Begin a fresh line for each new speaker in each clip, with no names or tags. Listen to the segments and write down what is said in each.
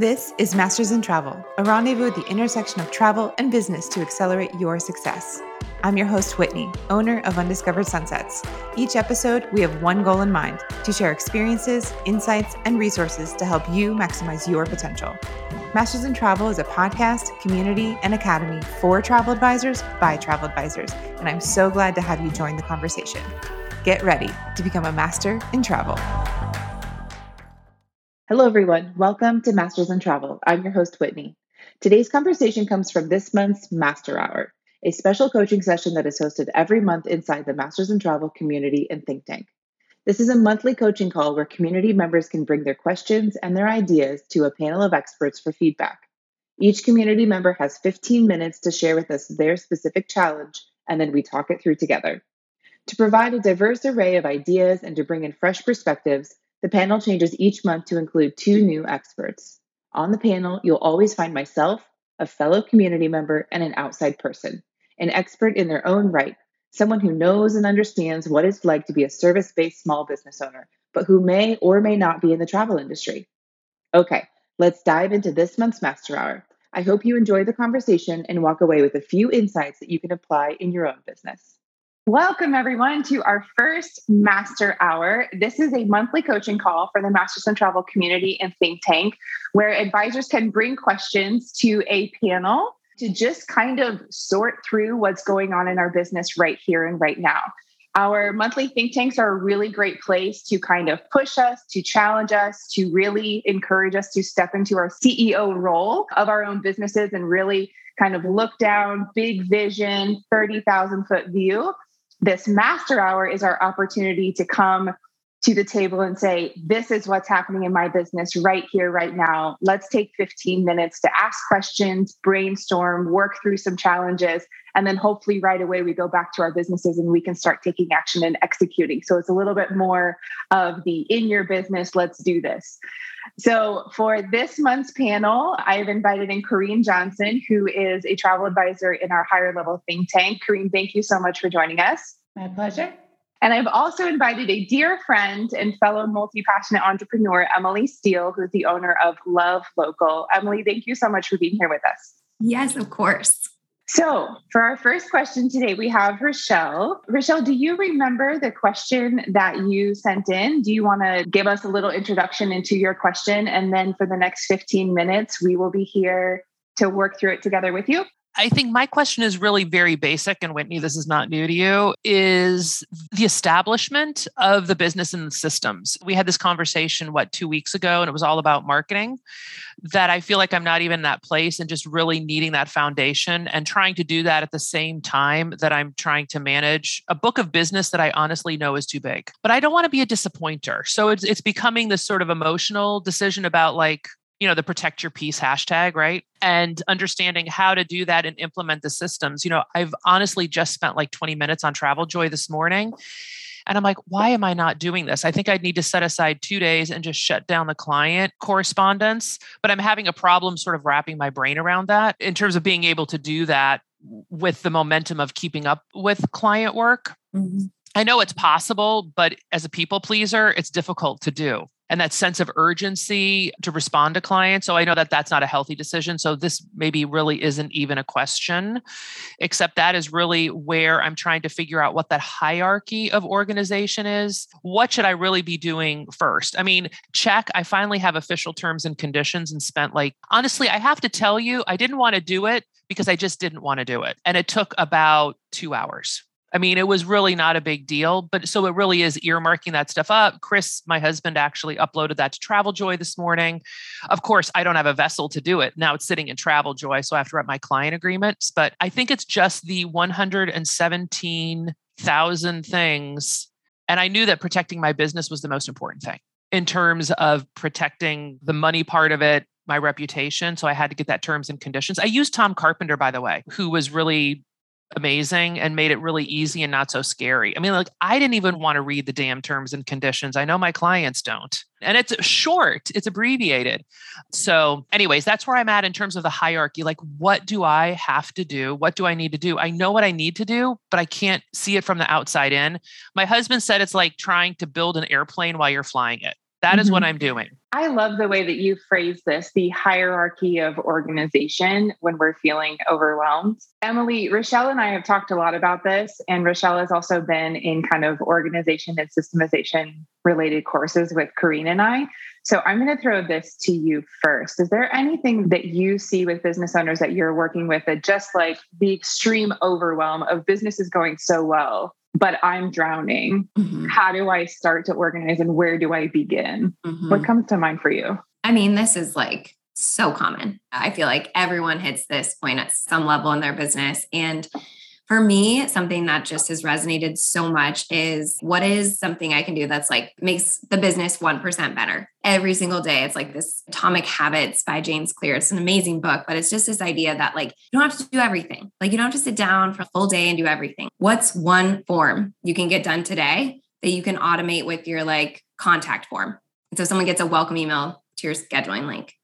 This is Masters in Travel, a rendezvous at the intersection of travel and business to accelerate your success. I'm your host, Whitney, owner of Undiscovered Sunsets. Each episode, we have one goal in mind to share experiences, insights, and resources to help you maximize your potential. Masters in Travel is a podcast, community, and academy for travel advisors by travel advisors, and I'm so glad to have you join the conversation. Get ready to become a master in travel. Hello, everyone. Welcome to Masters in Travel. I'm your host, Whitney. Today's conversation comes from this month's Master Hour, a special coaching session that is hosted every month inside the Masters in Travel community and think tank. This is a monthly coaching call where community members can bring their questions and their ideas to a panel of experts for feedback. Each community member has 15 minutes to share with us their specific challenge, and then we talk it through together. To provide a diverse array of ideas and to bring in fresh perspectives, the panel changes each month to include two new experts. On the panel, you'll always find myself, a fellow community member, and an outside person, an expert in their own right, someone who knows and understands what it's like to be a service based small business owner, but who may or may not be in the travel industry. Okay, let's dive into this month's Master Hour. I hope you enjoy the conversation and walk away with a few insights that you can apply in your own business. Welcome, everyone, to our first Master Hour. This is a monthly coaching call for the Masters in Travel community and think tank where advisors can bring questions to a panel to just kind of sort through what's going on in our business right here and right now. Our monthly think tanks are a really great place to kind of push us, to challenge us, to really encourage us to step into our CEO role of our own businesses and really kind of look down, big vision, 30,000 foot view this master hour is our opportunity to come to the table and say, This is what's happening in my business right here, right now. Let's take 15 minutes to ask questions, brainstorm, work through some challenges, and then hopefully right away we go back to our businesses and we can start taking action and executing. So it's a little bit more of the in your business, let's do this. So, for this month's panel, I've invited in Corrine Johnson, who is a travel advisor in our higher level think tank. Corrine, thank you so much for joining us.
My pleasure.
And I've also invited a dear friend and fellow multi passionate entrepreneur, Emily Steele, who's the owner of Love Local. Emily, thank you so much for being here with us.
Yes, of course.
So, for our first question today, we have Rochelle. Rochelle, do you remember the question that you sent in? Do you want to give us a little introduction into your question? And then for the next 15 minutes, we will be here to work through it together with you.
I think my question is really very basic, and Whitney, this is not new to you, is the establishment of the business and the systems. We had this conversation, what, two weeks ago, and it was all about marketing. That I feel like I'm not even in that place and just really needing that foundation and trying to do that at the same time that I'm trying to manage a book of business that I honestly know is too big. But I don't want to be a disappointer. So it's, it's becoming this sort of emotional decision about like, you know the protect your peace hashtag right? And understanding how to do that and implement the systems. You know i've honestly just spent like 20 minutes on travel joy this morning and i'm like why am i not doing this? I think i'd need to set aside two days and just shut down the client correspondence but i'm having a problem sort of wrapping my brain around that in terms of being able to do that with the momentum of keeping up with client work. Mm-hmm. I know it's possible, but as a people pleaser, it's difficult to do and that sense of urgency to respond to clients. So I know that that's not a healthy decision. So this maybe really isn't even a question, except that is really where I'm trying to figure out what that hierarchy of organization is. What should I really be doing first? I mean, check, I finally have official terms and conditions and spent like, honestly, I have to tell you, I didn't want to do it because I just didn't want to do it. And it took about two hours. I mean, it was really not a big deal, but so it really is earmarking that stuff up. Chris, my husband, actually uploaded that to Travel Joy this morning. Of course, I don't have a vessel to do it. Now it's sitting in Travel Joy, so I have to write my client agreements. But I think it's just the 117,000 things. And I knew that protecting my business was the most important thing in terms of protecting the money part of it, my reputation. So I had to get that terms and conditions. I used Tom Carpenter, by the way, who was really amazing and made it really easy and not so scary. I mean, like, I didn't even want to read the damn terms and conditions. I know my clients don't. And it's short, it's abbreviated. So, anyways, that's where I'm at in terms of the hierarchy. Like, what do I have to do? What do I need to do? I know what I need to do, but I can't see it from the outside in. My husband said it's like trying to build an airplane while you're flying it. That is mm-hmm. what I'm doing.
I love the way that you phrase this the hierarchy of organization when we're feeling overwhelmed. Emily, Rochelle and I have talked a lot about this, and Rochelle has also been in kind of organization and systemization related courses with Karina and I. So I'm going to throw this to you first. Is there anything that you see with business owners that you're working with that just like the extreme overwhelm of business is going so well? But I'm drowning. Mm-hmm. How do I start to organize and where do I begin? Mm-hmm. What comes to mind for you?
I mean, this is like so common. I feel like everyone hits this point at some level in their business. And for me, something that just has resonated so much is what is something I can do that's like makes the business 1% better every single day. It's like this Atomic Habits by James Clear. It's an amazing book, but it's just this idea that like you don't have to do everything. Like you don't have to sit down for a full day and do everything. What's one form you can get done today that you can automate with your like contact form? And so someone gets a welcome email to your scheduling link.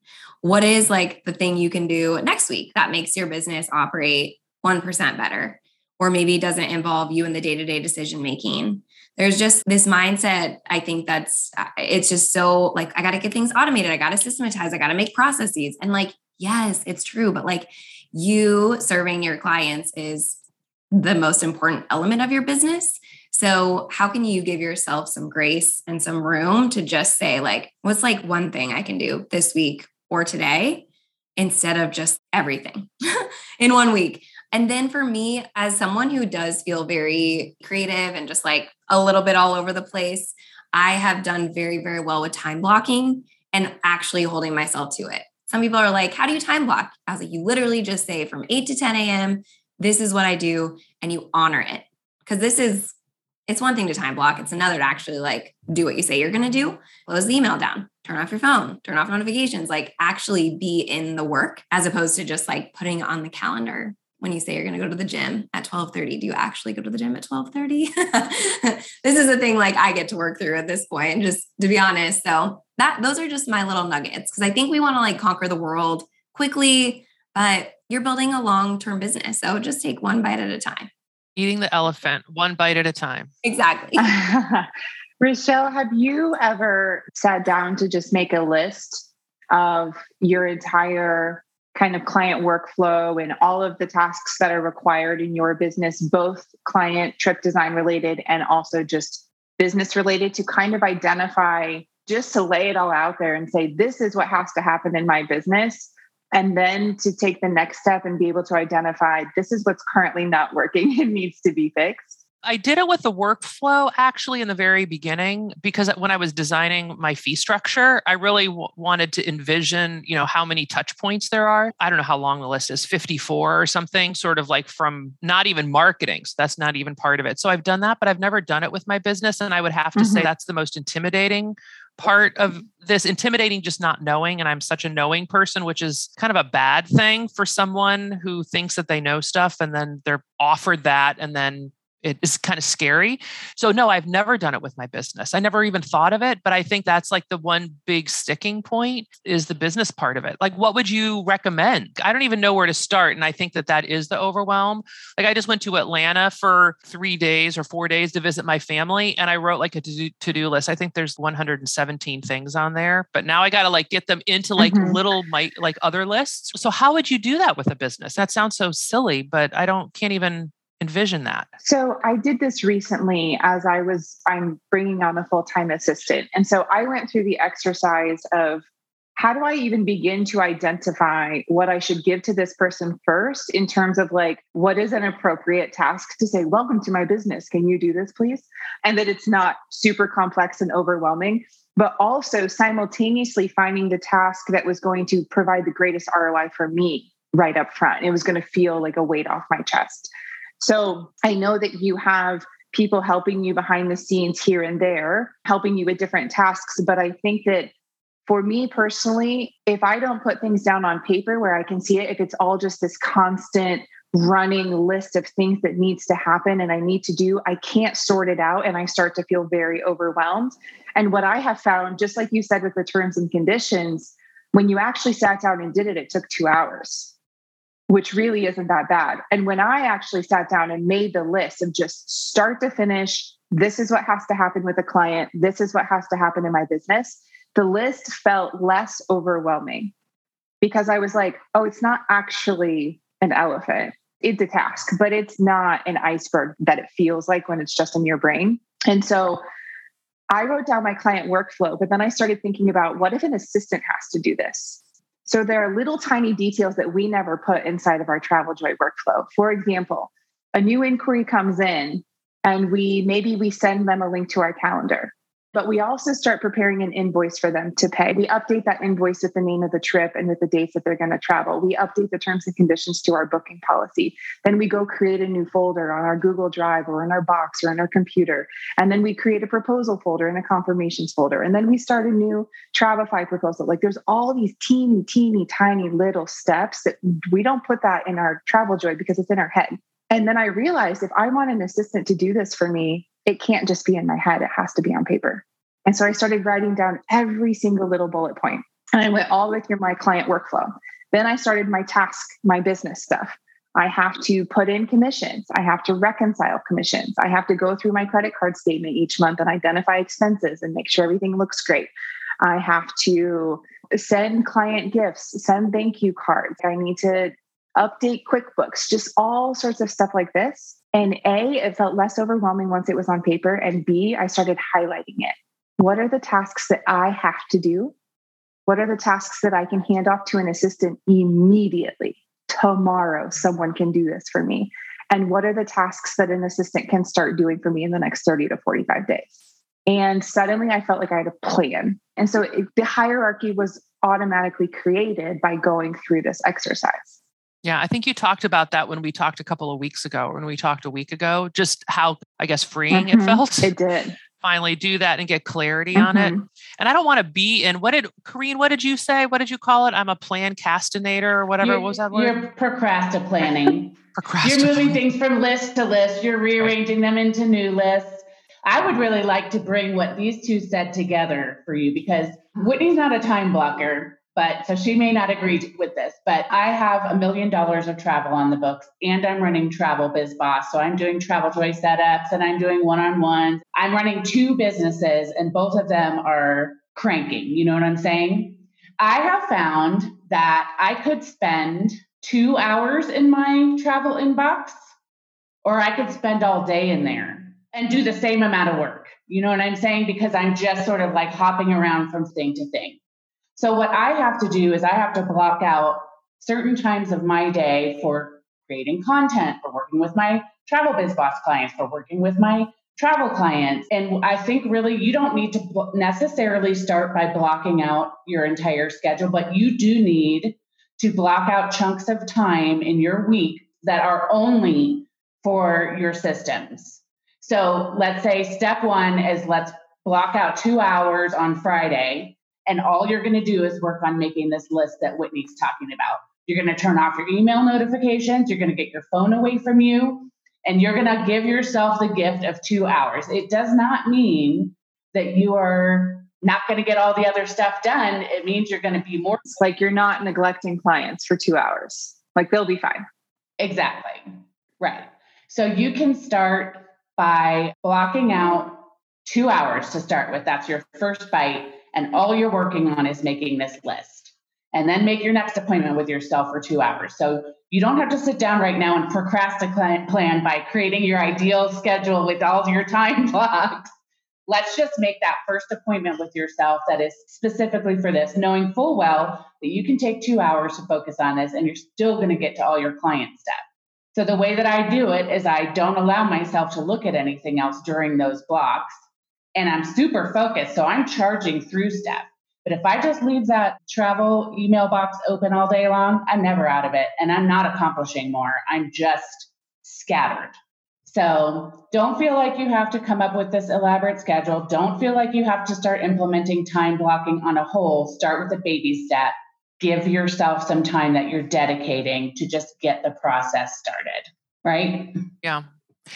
What is like the thing you can do next week that makes your business operate 1% better? Or maybe doesn't involve you in the day-to-day decision making there's just this mindset i think that's uh, it's just so like i got to get things automated i got to systematize i got to make processes. And like yes it's true but like you serving your clients is the most important element of your business. So how can you give yourself some grace and some room to just say like what's like one thing i can do this week or today instead of just everything in one week and then for me, as someone who does feel very creative and just like a little bit all over the place, I have done very, very well with time blocking and actually holding myself to it. Some people are like, How do you time block? I was like, You literally just say from 8 to 10 a.m., this is what I do, and you honor it. Because this is, it's one thing to time block, it's another to actually like do what you say you're going to do. Close the email down, turn off your phone, turn off notifications, like actually be in the work as opposed to just like putting on the calendar when you say you're going to go to the gym at 12:30 do you actually go to the gym at 12:30 this is a thing like I get to work through at this point just to be honest. So that those are just my little nuggets cuz I think we want to like conquer the world quickly but you're building a long-term business so just take one bite at a time.
Eating the elephant one bite at a time.
Exactly.
Rochelle have you ever sat down to just make a list of your entire kind of client workflow and all of the tasks that are required in your business, both client trip design related and also just business related, to kind of identify, just to lay it all out there and say, this is what has to happen in my business. And then to take the next step and be able to identify, this is what's currently not working and needs to be fixed.
I did it with the workflow actually in the very beginning because when I was designing my fee structure, I really w- wanted to envision, you know, how many touch points there are. I don't know how long the list is, 54 or something, sort of like from not even marketing. So that's not even part of it. So I've done that, but I've never done it with my business. And I would have to mm-hmm. say that's the most intimidating part of this intimidating just not knowing and i'm such a knowing person which is kind of a bad thing for someone who thinks that they know stuff and then they're offered that and then it is kind of scary. So no, I've never done it with my business. I never even thought of it, but I think that's like the one big sticking point is the business part of it. Like what would you recommend? I don't even know where to start and I think that that is the overwhelm. Like I just went to Atlanta for 3 days or 4 days to visit my family and I wrote like a to-do list. I think there's 117 things on there, but now I got to like get them into like mm-hmm. little my like other lists. So how would you do that with a business? That sounds so silly, but I don't can't even envision that?
So I did this recently as I was I'm bringing on a full-time assistant. And so I went through the exercise of how do I even begin to identify what I should give to this person first in terms of like what is an appropriate task to say welcome to my business can you do this please and that it's not super complex and overwhelming but also simultaneously finding the task that was going to provide the greatest ROI for me right up front it was going to feel like a weight off my chest so I know that you have people helping you behind the scenes here and there, helping you with different tasks. But I think that for me personally, if I don't put things down on paper where I can see it, if it's all just this constant running list of things that needs to happen and I need to do, I can't sort it out and I start to feel very overwhelmed. And what I have found, just like you said with the terms and conditions, when you actually sat down and did it, it took two hours which really isn't that bad. And when I actually sat down and made the list of just start to finish, this is what has to happen with a client, this is what has to happen in my business, the list felt less overwhelming because I was like, oh, it's not actually an elephant. It's a task, but it's not an iceberg that it feels like when it's just in your brain. And so I wrote down my client workflow, but then I started thinking about what if an assistant has to do this? So there are little tiny details that we never put inside of our Travel Joy workflow. For example, a new inquiry comes in and we maybe we send them a link to our calendar but we also start preparing an invoice for them to pay. We update that invoice with the name of the trip and with the dates that they're going to travel. We update the terms and conditions to our booking policy. Then we go create a new folder on our Google Drive or in our box or in our computer. And then we create a proposal folder and a confirmations folder. And then we start a new Travefy proposal. Like there's all these teeny, teeny, tiny little steps that we don't put that in our travel joy because it's in our head. And then I realized if I want an assistant to do this for me, it can't just be in my head, it has to be on paper. And so I started writing down every single little bullet point, and I went all the way through my client workflow. Then I started my task, my business stuff. I have to put in commissions. I have to reconcile commissions. I have to go through my credit card statement each month and identify expenses and make sure everything looks great. I have to send client gifts, send thank you cards. I need to update QuickBooks, just all sorts of stuff like this. And A, it felt less overwhelming once it was on paper. And B, I started highlighting it. What are the tasks that I have to do? What are the tasks that I can hand off to an assistant immediately? Tomorrow, someone can do this for me. And what are the tasks that an assistant can start doing for me in the next 30 to 45 days? And suddenly I felt like I had a plan. And so it, the hierarchy was automatically created by going through this exercise.
Yeah, I think you talked about that when we talked a couple of weeks ago, when we talked a week ago, just how, I guess, freeing mm-hmm. it felt.
It did.
Finally, do that and get clarity mm-hmm. on it. Mm-hmm. And I don't want to be in what did Corrine, what did you say? What did you call it? I'm a plan castinator or whatever
you're,
was that word?
You're procrastinating.
procrastinating.
You're moving things from list to list, you're rearranging them into new lists. I would really like to bring what these two said together for you because Whitney's not a time blocker but so she may not agree with this, but I have a million dollars of travel on the books and I'm running Travel Biz Boss. So I'm doing Travel Joy setups and I'm doing one on ones. I'm running two businesses and both of them are cranking. You know what I'm saying? I have found that I could spend two hours in my travel inbox or I could spend all day in there and do the same amount of work. You know what I'm saying? Because I'm just sort of like hopping around from thing to thing. So what I have to do is I have to block out certain times of my day for creating content, for working with my travel biz boss clients, for working with my travel clients. And I think really you don't need to necessarily start by blocking out your entire schedule, but you do need to block out chunks of time in your week that are only for your systems. So let's say step one is let's block out two hours on Friday and all you're going to do is work on making this list that Whitney's talking about. You're going to turn off your email notifications. You're going to get your phone away from you. And you're going to give yourself the gift of two hours. It does not mean that you are not going to get all the other stuff done. It means you're going to be more.
like you're not neglecting clients for two hours. Like they'll be fine.
Exactly. Right. So you can start by blocking out two hours to start with. That's your first bite and all you're working on is making this list. And then make your next appointment with yourself for two hours. So you don't have to sit down right now and procrastinate plan by creating your ideal schedule with all your time blocks. Let's just make that first appointment with yourself that is specifically for this, knowing full well that you can take two hours to focus on this and you're still going to get to all your client stuff. So the way that I do it is I don't allow myself to look at anything else during those blocks and I'm super focused. So I'm charging through stuff. But if I just leave that travel email box open all day long, I'm never out of it and I'm not accomplishing more. I'm just scattered. So don't feel like you have to come up with this elaborate schedule. Don't feel like you have to start implementing time blocking on a whole. Start with a baby step. Give yourself some time that you're dedicating to just get the process started. Right?
Yeah.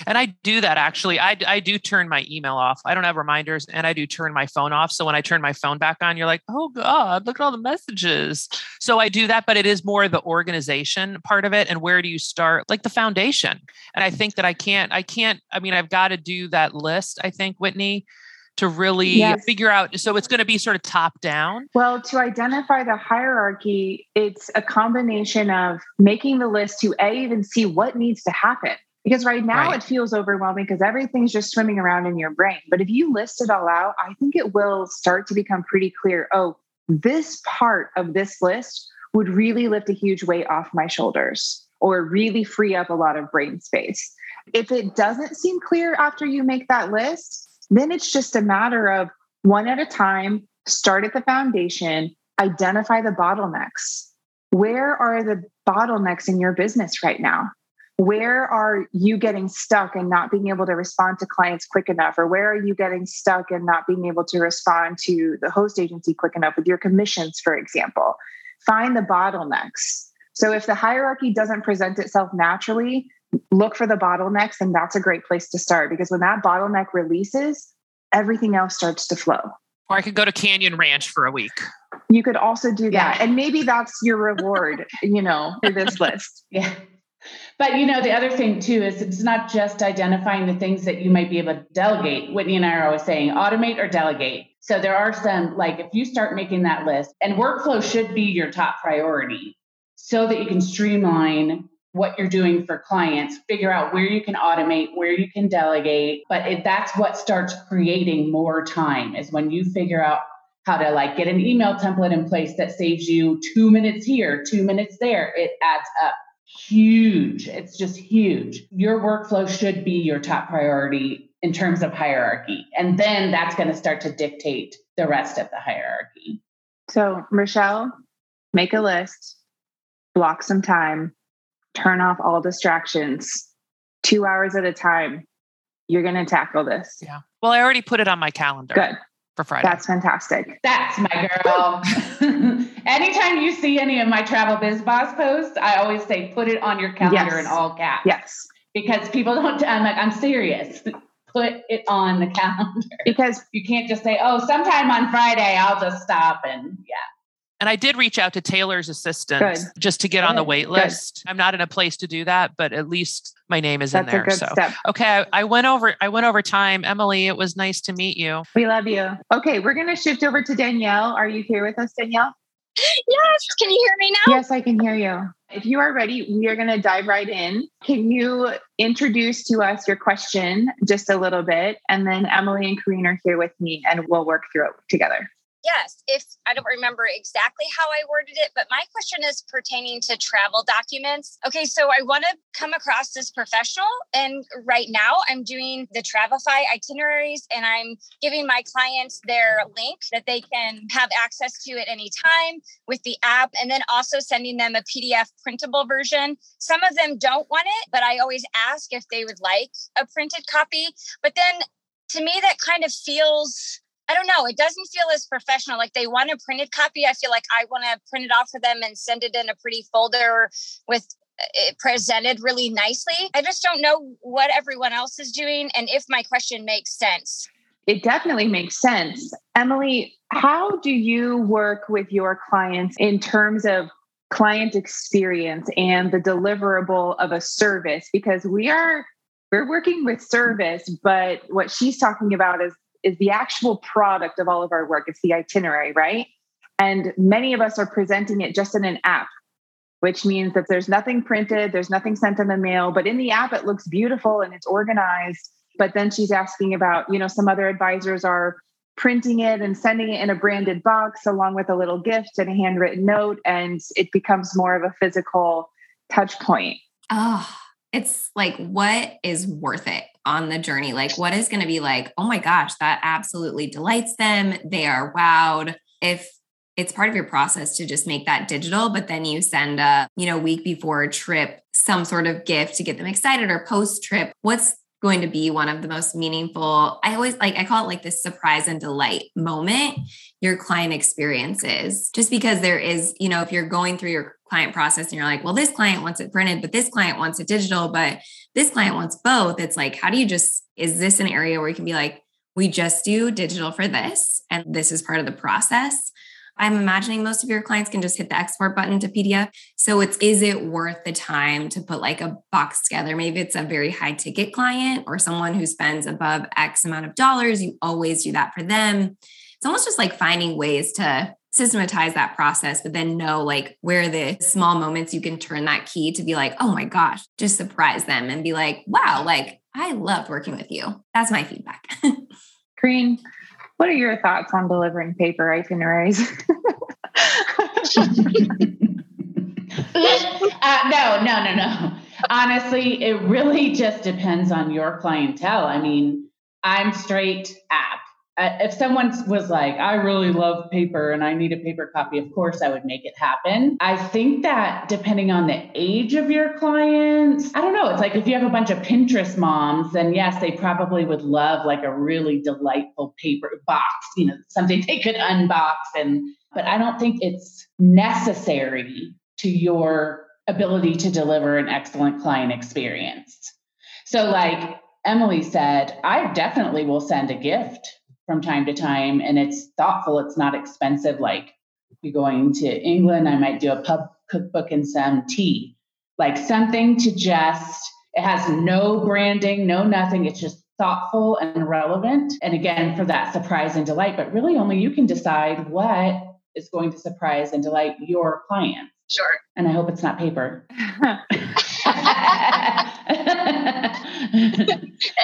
And I do that actually. I, I do turn my email off. I don't have reminders and I do turn my phone off. So when I turn my phone back on, you're like, oh God, look at all the messages. So I do that, but it is more the organization part of it. And where do you start? Like the foundation. And I think that I can't, I can't, I mean, I've got to do that list, I think, Whitney, to really yes. figure out. So it's going to be sort of top down.
Well, to identify the hierarchy, it's a combination of making the list to A, even see what needs to happen because right now right. it feels overwhelming because everything's just swimming around in your brain. But if you list it all out, I think it will start to become pretty clear. Oh, this part of this list would really lift a huge weight off my shoulders or really free up a lot of brain space. If it doesn't seem clear after you make that list, then it's just a matter of one at a time, start at the foundation, identify the bottlenecks. Where are the bottlenecks in your business right now? Where are you getting stuck and not being able to respond to clients quick enough? Or where are you getting stuck and not being able to respond to the host agency quick enough with your commissions for example? Find the bottlenecks. So if the hierarchy doesn't present itself naturally look for the bottlenecks and that's a great place to start because when that bottleneck releases everything else starts to flow.
Or i could go to canyon ranch for a week.
You could also do that. Yeah. and maybe that's your reward you know for this list.
Yeah but you know, the other thing too is it's not just identifying the things that you might be able to delegate. Whitney and I are always saying automate or delegate. So there are some like if you start making that list, and workflow should be your top priority so that you can streamline what you're doing for clients, figure out where you can automate, where you can delegate. But if that's what starts creating more time is when you figure out how to like get an email template in place that saves you two minutes here, two minutes there. It adds up huge. It's just huge. Your workflow should be your top priority in terms of hierarchy. And then that's going to start to dictate the rest of the hierarchy.
So, Michelle, make a list, block some time, turn off all distractions, two hours at a time. You're going to tackle this.
Yeah. Well, I already put it on my calendar.
Good
for Friday.
That's fantastic.
That's my girl. Anytime you see any of my travel biz boss posts, I always say put it on your calendar yes. in all caps.
Yes.
Because people don't I'm like, I'm serious. Put it on the calendar.
Because
you can't just say, oh, sometime on Friday I'll just stop and yeah.
And I did reach out to Taylor's assistant good. just to get good. on the wait list. Good. I'm not in a place to do that, but at least my name is That's in there. so step. okay, I, I, went over. I went over time. Emily, it was nice to meet you.
We love you. Okay, we're going to shift over to Danielle. Are you here with us, Danielle?
Yes. Can you hear me now?
Yes, I can hear you. If you are ready, we are going to dive right in. Can you introduce to us your question just a little bit? And then Emily and Corrine are here with me and we'll work through it together
yes, if I don't remember exactly how I worded it, but my question is pertaining to travel documents. Okay, so I want to come across as professional. And right now I'm doing the Travefy itineraries and I'm giving my clients their link that they can have access to at any time with the app, and then also sending them a PDF printable version. Some of them don't want it, but I always ask if they would like a printed copy. But then to me, that kind of feels I don't know. It doesn't feel as professional. Like they want a printed copy. I feel like I want to print it off for them and send it in a pretty folder with it presented really nicely. I just don't know what everyone else is doing and if my question makes sense.
It definitely makes sense. Emily, how do you work with your clients in terms of client experience and the deliverable of a service? Because we are we're working with service, but what she's talking about is is the actual product of all of our work. It's the itinerary, right? And many of us are presenting it just in an app, which means that there's nothing printed, there's nothing sent in the mail, but in the app, it looks beautiful and it's organized. But then she's asking about, you know, some other advisors are printing it and sending it in a branded box along with a little gift and a handwritten note, and it becomes more of a physical touch point.
Oh, it's like, what is worth it? On the journey? Like, what is going to be like, oh my gosh, that absolutely delights them. They are wowed. If it's part of your process to just make that digital, but then you send a, you know, week before a trip, some sort of gift to get them excited or post trip. What's going to be one of the most meaningful. I always like, I call it like this surprise and delight moment your client experiences. Just because there is, you know, if you're going through your client process and you're like, well, this client wants it printed, but this client wants it digital, but this client wants both. It's like, how do you just, is this an area where you can be like, we just do digital for this, and this is part of the process? I'm imagining most of your clients can just hit the export button to PDF. So it's is it worth the time to put like a box together? Maybe it's a very high ticket client or someone who spends above X amount of dollars. You always do that for them. It's almost just like finding ways to systematize that process, but then know like where the small moments you can turn that key to be like, oh my gosh, just surprise them and be like, wow, like I loved working with you. That's my feedback.
Green, what are your thoughts on delivering paper itineraries?
uh, no, no, no, no. Honestly, it really just depends on your clientele. I mean, I'm straight app if someone was like, I really love paper and I need a paper copy, of course I would make it happen. I think that depending on the age of your clients, I don't know. It's like if you have a bunch of Pinterest moms, then yes, they probably would love like a really delightful paper box, you know, something they could unbox. And, but I don't think it's necessary to your ability to deliver an excellent client experience. So, like Emily said, I definitely will send a gift from time to time and it's thoughtful it's not expensive like you're going to england i might do a pub cookbook and some tea. Like something to just it has no branding no nothing it's just thoughtful and relevant. And again for that surprise and delight but really only you can decide what is going to surprise and delight your clients.
Sure.
And i hope it's not paper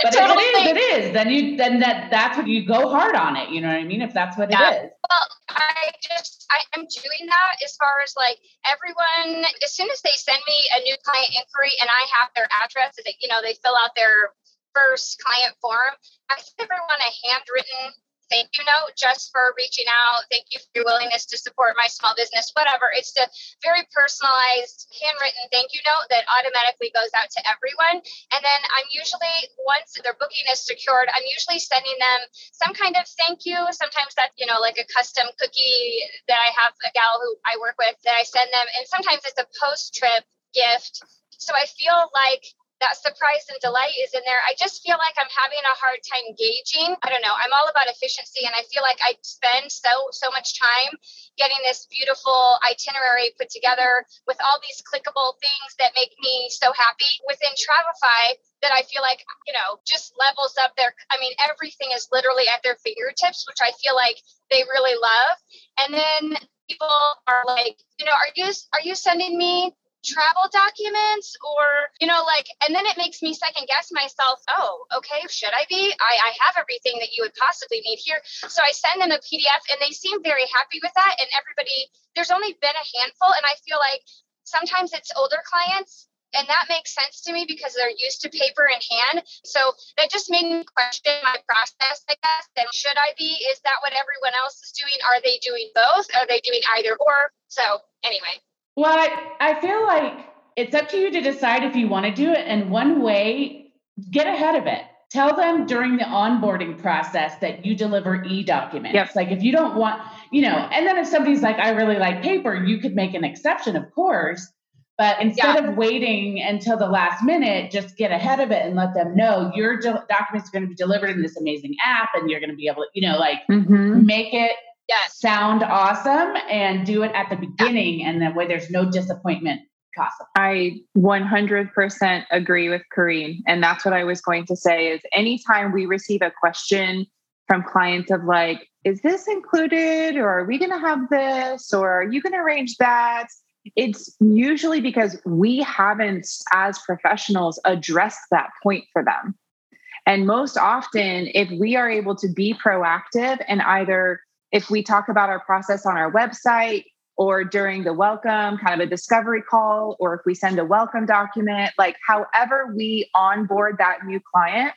but totally if it is, it is. Then you then that that's what you go hard on it. You know what I mean? If that's what yeah. it is.
Well, I just I am doing that as far as like everyone. As soon as they send me a new client inquiry and I have their address, that you know they fill out their first client form. I send everyone a handwritten thank you note just for reaching out. Thank you for your willingness to support my small business, whatever. It's a very personalized, handwritten thank you note that automatically goes out to everyone. And then I'm usually, once their booking is secured, I'm usually sending them some kind of thank you. Sometimes that's, you know, like a custom cookie that I have a gal who I work with that I send them. And sometimes it's a post trip gift. So I feel like that surprise and delight is in there. I just feel like I'm having a hard time gauging. I don't know. I'm all about efficiency and I feel like I spend so so much time getting this beautiful itinerary put together with all these clickable things that make me so happy within Travefy that I feel like, you know, just levels up their I mean everything is literally at their fingertips, which I feel like they really love. And then people are like, you know, are you are you sending me travel documents or you know like and then it makes me second guess myself oh okay should i be i, I have everything that you would possibly need here so i send them a pdf and they seem very happy with that and everybody there's only been a handful and i feel like sometimes it's older clients and that makes sense to me because they're used to paper in hand. So that just made me question my process, I guess. And should I be? Is that what everyone else is doing? Are they doing both? Are they doing either or? So, anyway.
Well, I, I feel like it's up to you to decide if you want to do it. And one way, get ahead of it. Tell them during the onboarding process that you deliver e documents. Yep. Like if you don't want, you know, and then if somebody's like, I really like paper, you could make an exception, of course. But instead yeah. of waiting until the last minute, just get ahead of it and let them know your documents are going to be delivered in this amazing app and you're going to be able to, you know, like mm-hmm. make it yes. sound awesome and do it at the beginning yeah. and then where there's no disappointment possible.
I 100% agree with Corrine. And that's what I was going to say is anytime we receive a question from clients of like, is this included or are we going to have this or are you going to arrange that? It's usually because we haven't, as professionals, addressed that point for them. And most often, if we are able to be proactive and either if we talk about our process on our website or during the welcome, kind of a discovery call, or if we send a welcome document, like however we onboard that new client,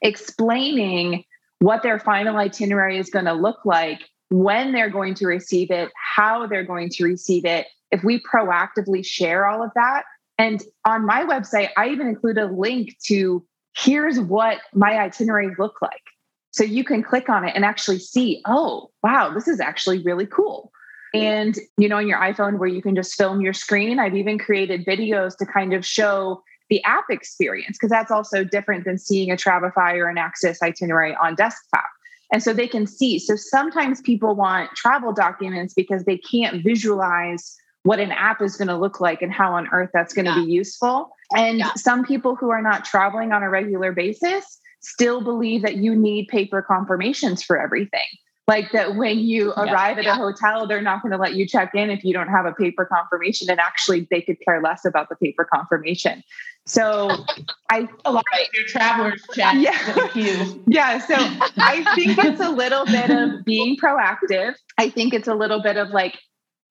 explaining what their final itinerary is going to look like, when they're going to receive it, how they're going to receive it. If we proactively share all of that, and on my website, I even include a link to here's what my itineraries look like. So you can click on it and actually see, oh, wow, this is actually really cool. And, you know, on your iPhone where you can just film your screen, I've even created videos to kind of show the app experience, because that's also different than seeing a Travefy or an Axus itinerary on desktop. And so they can see. So sometimes people want travel documents because they can't visualize what an app is going to look like and how on earth that's going to yeah. be useful. And yeah. some people who are not traveling on a regular basis still believe that you need paper confirmations for everything. Like that when you yeah. arrive at a hotel, they're not going to let you check in if you don't have a paper confirmation. And actually, they could care less about the paper confirmation. So I
a lot of your travelers chat
yeah. yeah. So I think it's a little bit of being proactive. I think it's a little bit of like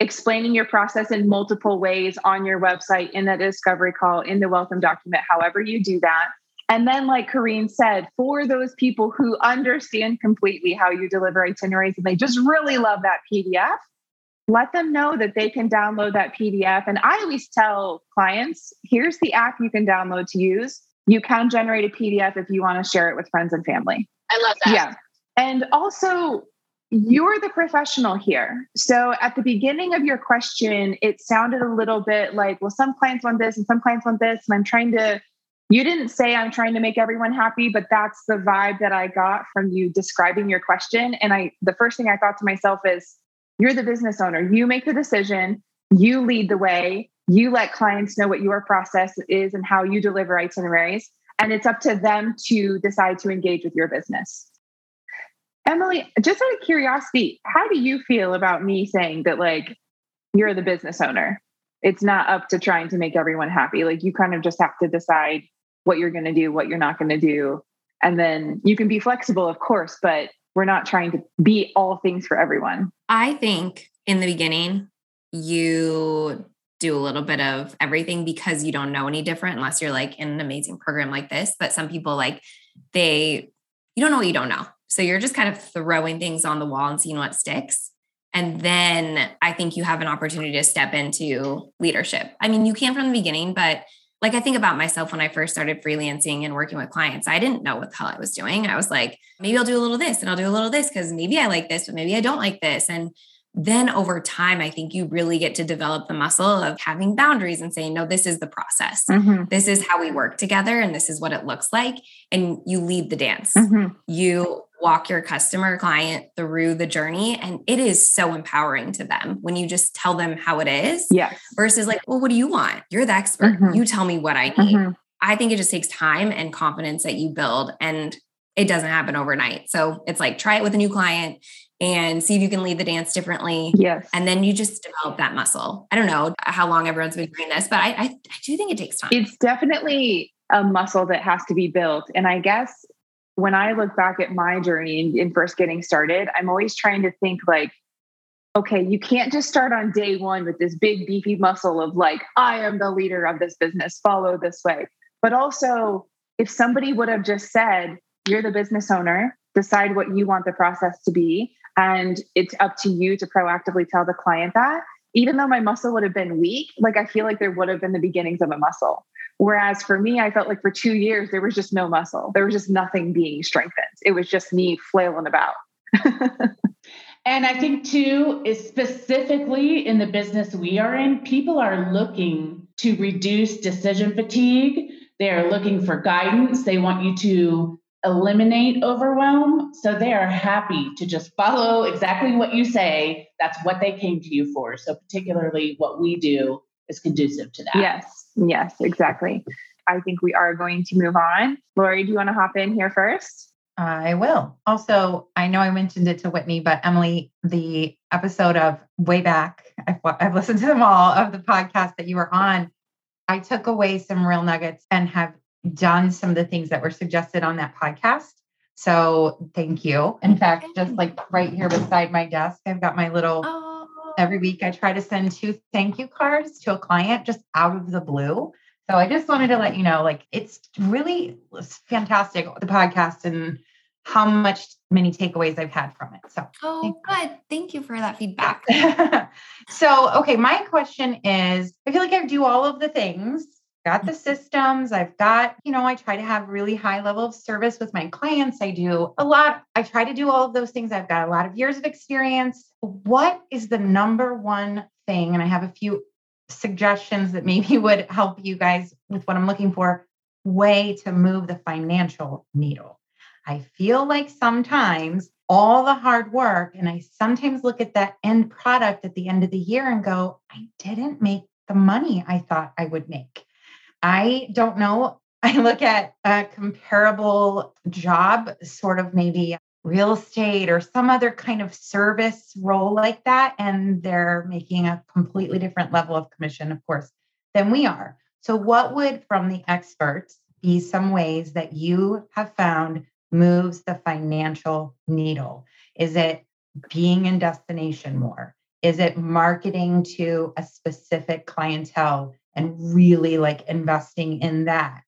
explaining your process in multiple ways on your website, in the discovery call, in the welcome document, however you do that. And then, like Corrine said, for those people who understand completely how you deliver itineraries and they just really love that PDF, let them know that they can download that PDF. And I always tell clients here's the app you can download to use. You can generate a PDF if you want to share it with friends and family.
I love that.
Yeah. And also, you're the professional here. So at the beginning of your question, it sounded a little bit like, well, some clients want this and some clients want this. And I'm trying to, you didn't say I'm trying to make everyone happy, but that's the vibe that I got from you describing your question. And I, the first thing I thought to myself is, you're the business owner. You make the decision, you lead the way, you let clients know what your process is and how you deliver itineraries. And it's up to them to decide to engage with your business. Emily, just out of curiosity, how do you feel about me saying that, like, you're the business owner? It's not up to trying to make everyone happy. Like, you kind of just have to decide what you're going to do, what you're not going to do. And then you can be flexible, of course, but we're not trying to be all things for everyone.
I think in the beginning, you do a little bit of everything because you don't know any different unless you're like in an amazing program like this. But some people like they you don't know what you don't know. So you're just kind of throwing things on the wall and seeing what sticks. And then I think you have an opportunity to step into leadership. I mean, you can from the beginning, but like I think about myself when I first started freelancing and working with clients, I didn't know what the hell I was doing. I was like, maybe I'll do a little this and I'll do a little this because maybe I like this, but maybe I don't like this. And then over time, I think you really get to develop the muscle of having boundaries and saying, no, this is the process. Mm-hmm. This is how we work together and this is what it looks like. And you lead the dance. Mm-hmm. You walk your customer client through the journey and it is so empowering to them when you just tell them how it is
yes.
versus like well what do you want? You're the expert. Mm-hmm. you tell me what i need. Mm-hmm. i think it just takes time and confidence that you build and it doesn't happen overnight. So it's like try it with a new client and see if you can lead the dance differently
yes.
and then you just develop that muscle. I don't know how long everyone's been doing this but i, I, I do think it takes time.
It's definitely a muscle that has to be built and i guess when I look back at my journey in, in first getting started, I'm always trying to think like, okay, you can't just start on day one with this big beefy muscle of like, I am the leader of this business, follow this way. But also, if somebody would have just said, you're the business owner, decide what you want the process to be, and it's up to you to proactively tell the client that, even though my muscle would have been weak, like I feel like there would have been the beginnings of a muscle. Whereas for me, I felt like for two years, there was just no muscle. There was just nothing being strengthened. It was just me flailing about.
and I think, too, is specifically in the business we are in, people are looking to reduce decision fatigue. They are looking for guidance. They want you to eliminate overwhelm. So they are happy to just follow exactly what you say. That's what they came to you for. So, particularly what we do is conducive to that.
Yes, yes, exactly. I think we are going to move on. Lori, do you want to hop in here first?
I will. Also, I know I mentioned it to Whitney, but Emily, the episode of way back, I've, I've listened to them all of the podcast that you were on. I took away some real nuggets and have done some of the things that were suggested on that podcast. So thank you. In fact, just like right here beside my desk, I've got my little oh every week I try to send two thank you cards to a client just out of the blue. So I just wanted to let you know, like, it's really fantastic, the podcast and how much many takeaways I've had from it. So,
oh, good. Thank you for that feedback.
so, okay, my question is I feel like I do all of the things got the systems. I've got, you know, I try to have really high level of service with my clients. I do a lot. I try to do all of those things. I've got a lot of years of experience. What is the number one thing? And I have a few suggestions that maybe would help you guys with what I'm looking for way to move the financial needle. I feel like sometimes all the hard work, and I sometimes look at that end product at the end of the year and go, I didn't make the money I thought I would make. I don't know. I look at a comparable job, sort of maybe real estate or some other kind of service role like that, and they're making a completely different level of commission, of course, than we are. So, what would, from the experts, be some ways that you have found moves the financial needle? Is it being in destination more? Is it marketing to a specific clientele and really like investing in that?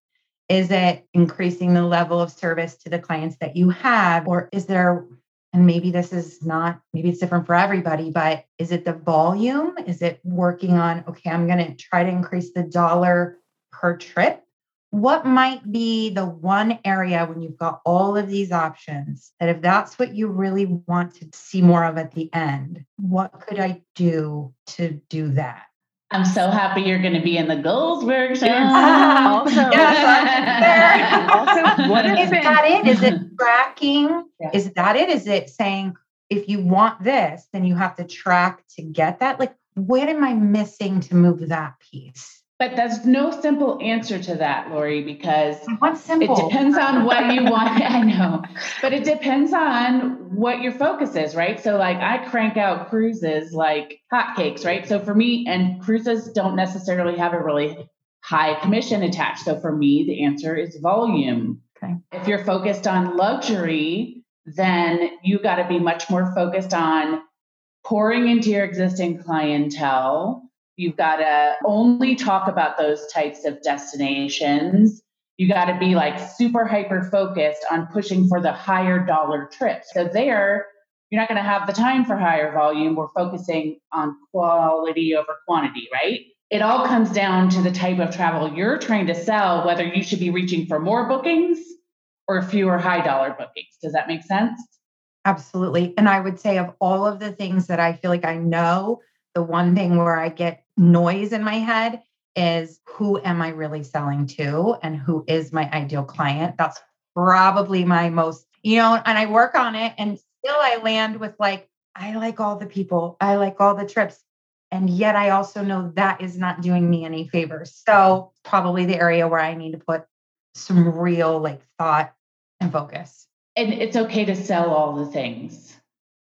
Is it increasing the level of service to the clients that you have? Or is there, and maybe this is not, maybe it's different for everybody, but is it the volume? Is it working on, okay, I'm going to try to increase the dollar per trip? what might be the one area when you've got all of these options that if that's what you really want to see more of at the end, what could I do to do that?
I'm so happy you're going to be in the goals workshop.
also, yes, also, what is that it? Is it tracking? Yeah. Is that it? Is it saying if you want this, then you have to track to get that? Like, what am I missing to move that piece?
But there's no simple answer to that, Lori, because
What's simple?
it depends on what you want. I know, but it depends on what your focus is, right? So, like, I crank out cruises like hotcakes, right? So, for me, and cruises don't necessarily have a really high commission attached. So, for me, the answer is volume. Okay. If you're focused on luxury, then you got to be much more focused on pouring into your existing clientele You've got to only talk about those types of destinations. You got to be like super hyper focused on pushing for the higher dollar trips. So there, you're not going to have the time for higher volume. We're focusing on quality over quantity, right? It all comes down to the type of travel you're trying to sell, whether you should be reaching for more bookings or fewer high dollar bookings. Does that make sense?
Absolutely. And I would say, of all of the things that I feel like I know, the one thing where I get noise in my head is who am I really selling to and who is my ideal client? That's probably my most, you know, and I work on it and still I land with like, I like all the people, I like all the trips. And yet I also know that is not doing me any favors. So, probably the area where I need to put some real like thought and focus.
And it's okay to sell all the things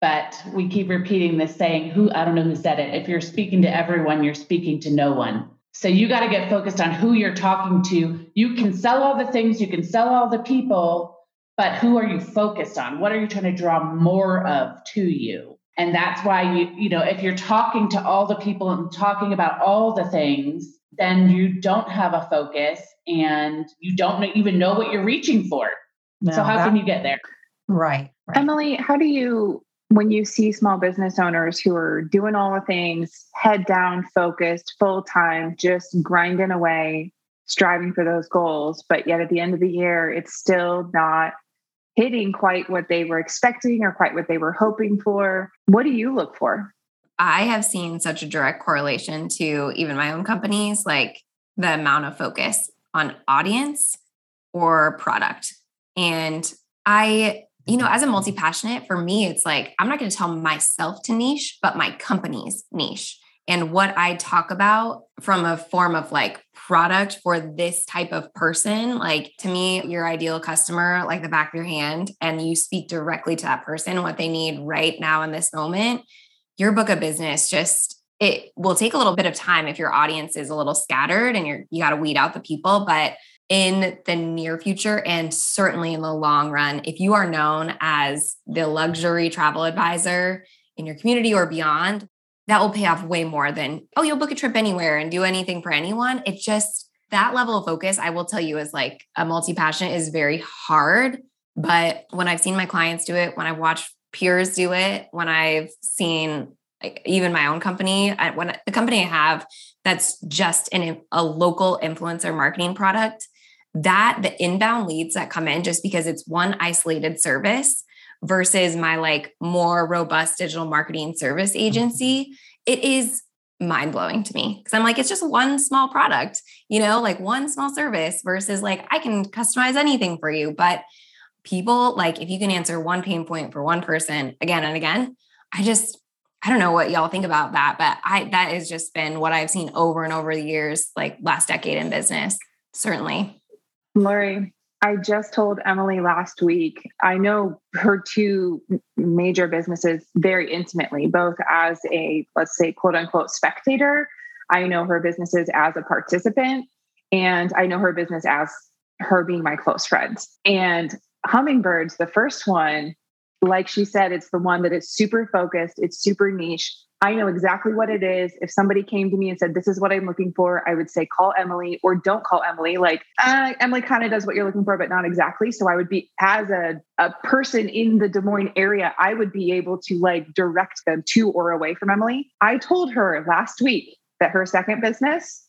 but we keep repeating this saying who i don't know who said it. If you're speaking to everyone you're speaking to no one. So you got to get focused on who you're talking to. You can sell all the things you can sell all the people but who are you focused on? What are you trying to draw more of to you? And that's why you you know if you're talking to all the people and talking about all the things then you don't have a focus and you don't even know what you're reaching for. No, so how that, can you get there?
Right, right.
Emily how do you when you see small business owners who are doing all the things, head down, focused, full time, just grinding away, striving for those goals, but yet at the end of the year, it's still not hitting quite what they were expecting or quite what they were hoping for. What do you look for?
I have seen such a direct correlation to even my own companies, like the amount of focus on audience or product. And I you know, as a multi passionate, for me, it's like I'm not going to tell myself to niche, but my company's niche and what I talk about from a form of like product for this type of person. Like to me, your ideal customer, like the back of your hand, and you speak directly to that person, what they need right now in this moment. Your book of business just it will take a little bit of time if your audience is a little scattered and you're you got to weed out the people, but in the near future and certainly in the long run, if you are known as the luxury travel advisor in your community or beyond, that will pay off way more than, oh, you'll book a trip anywhere and do anything for anyone. It just, that level of focus, I will tell you, is like a multi passionate is very hard. But when I've seen my clients do it, when I've watched peers do it, when I've seen even my own company, when the company I have that's just in a local influencer marketing product, that the inbound leads that come in just because it's one isolated service versus my like more robust digital marketing service mm-hmm. agency, it is mind blowing to me because I'm like, it's just one small product, you know, like one small service versus like I can customize anything for you. But people, like, if you can answer one pain point for one person again and again, I just, I don't know what y'all think about that, but I, that has just been what I've seen over and over the years, like last decade in business, certainly.
Lori, I just told Emily last week, I know her two major businesses very intimately, both as a, let's say, quote unquote, spectator. I know her businesses as a participant, and I know her business as her being my close friends. And Hummingbirds, the first one, like she said, it's the one that is super focused, it's super niche. I know exactly what it is. If somebody came to me and said, This is what I'm looking for, I would say, Call Emily or don't call Emily. Like, uh, Emily kind of does what you're looking for, but not exactly. So I would be, as a, a person in the Des Moines area, I would be able to like direct them to or away from Emily. I told her last week that her second business,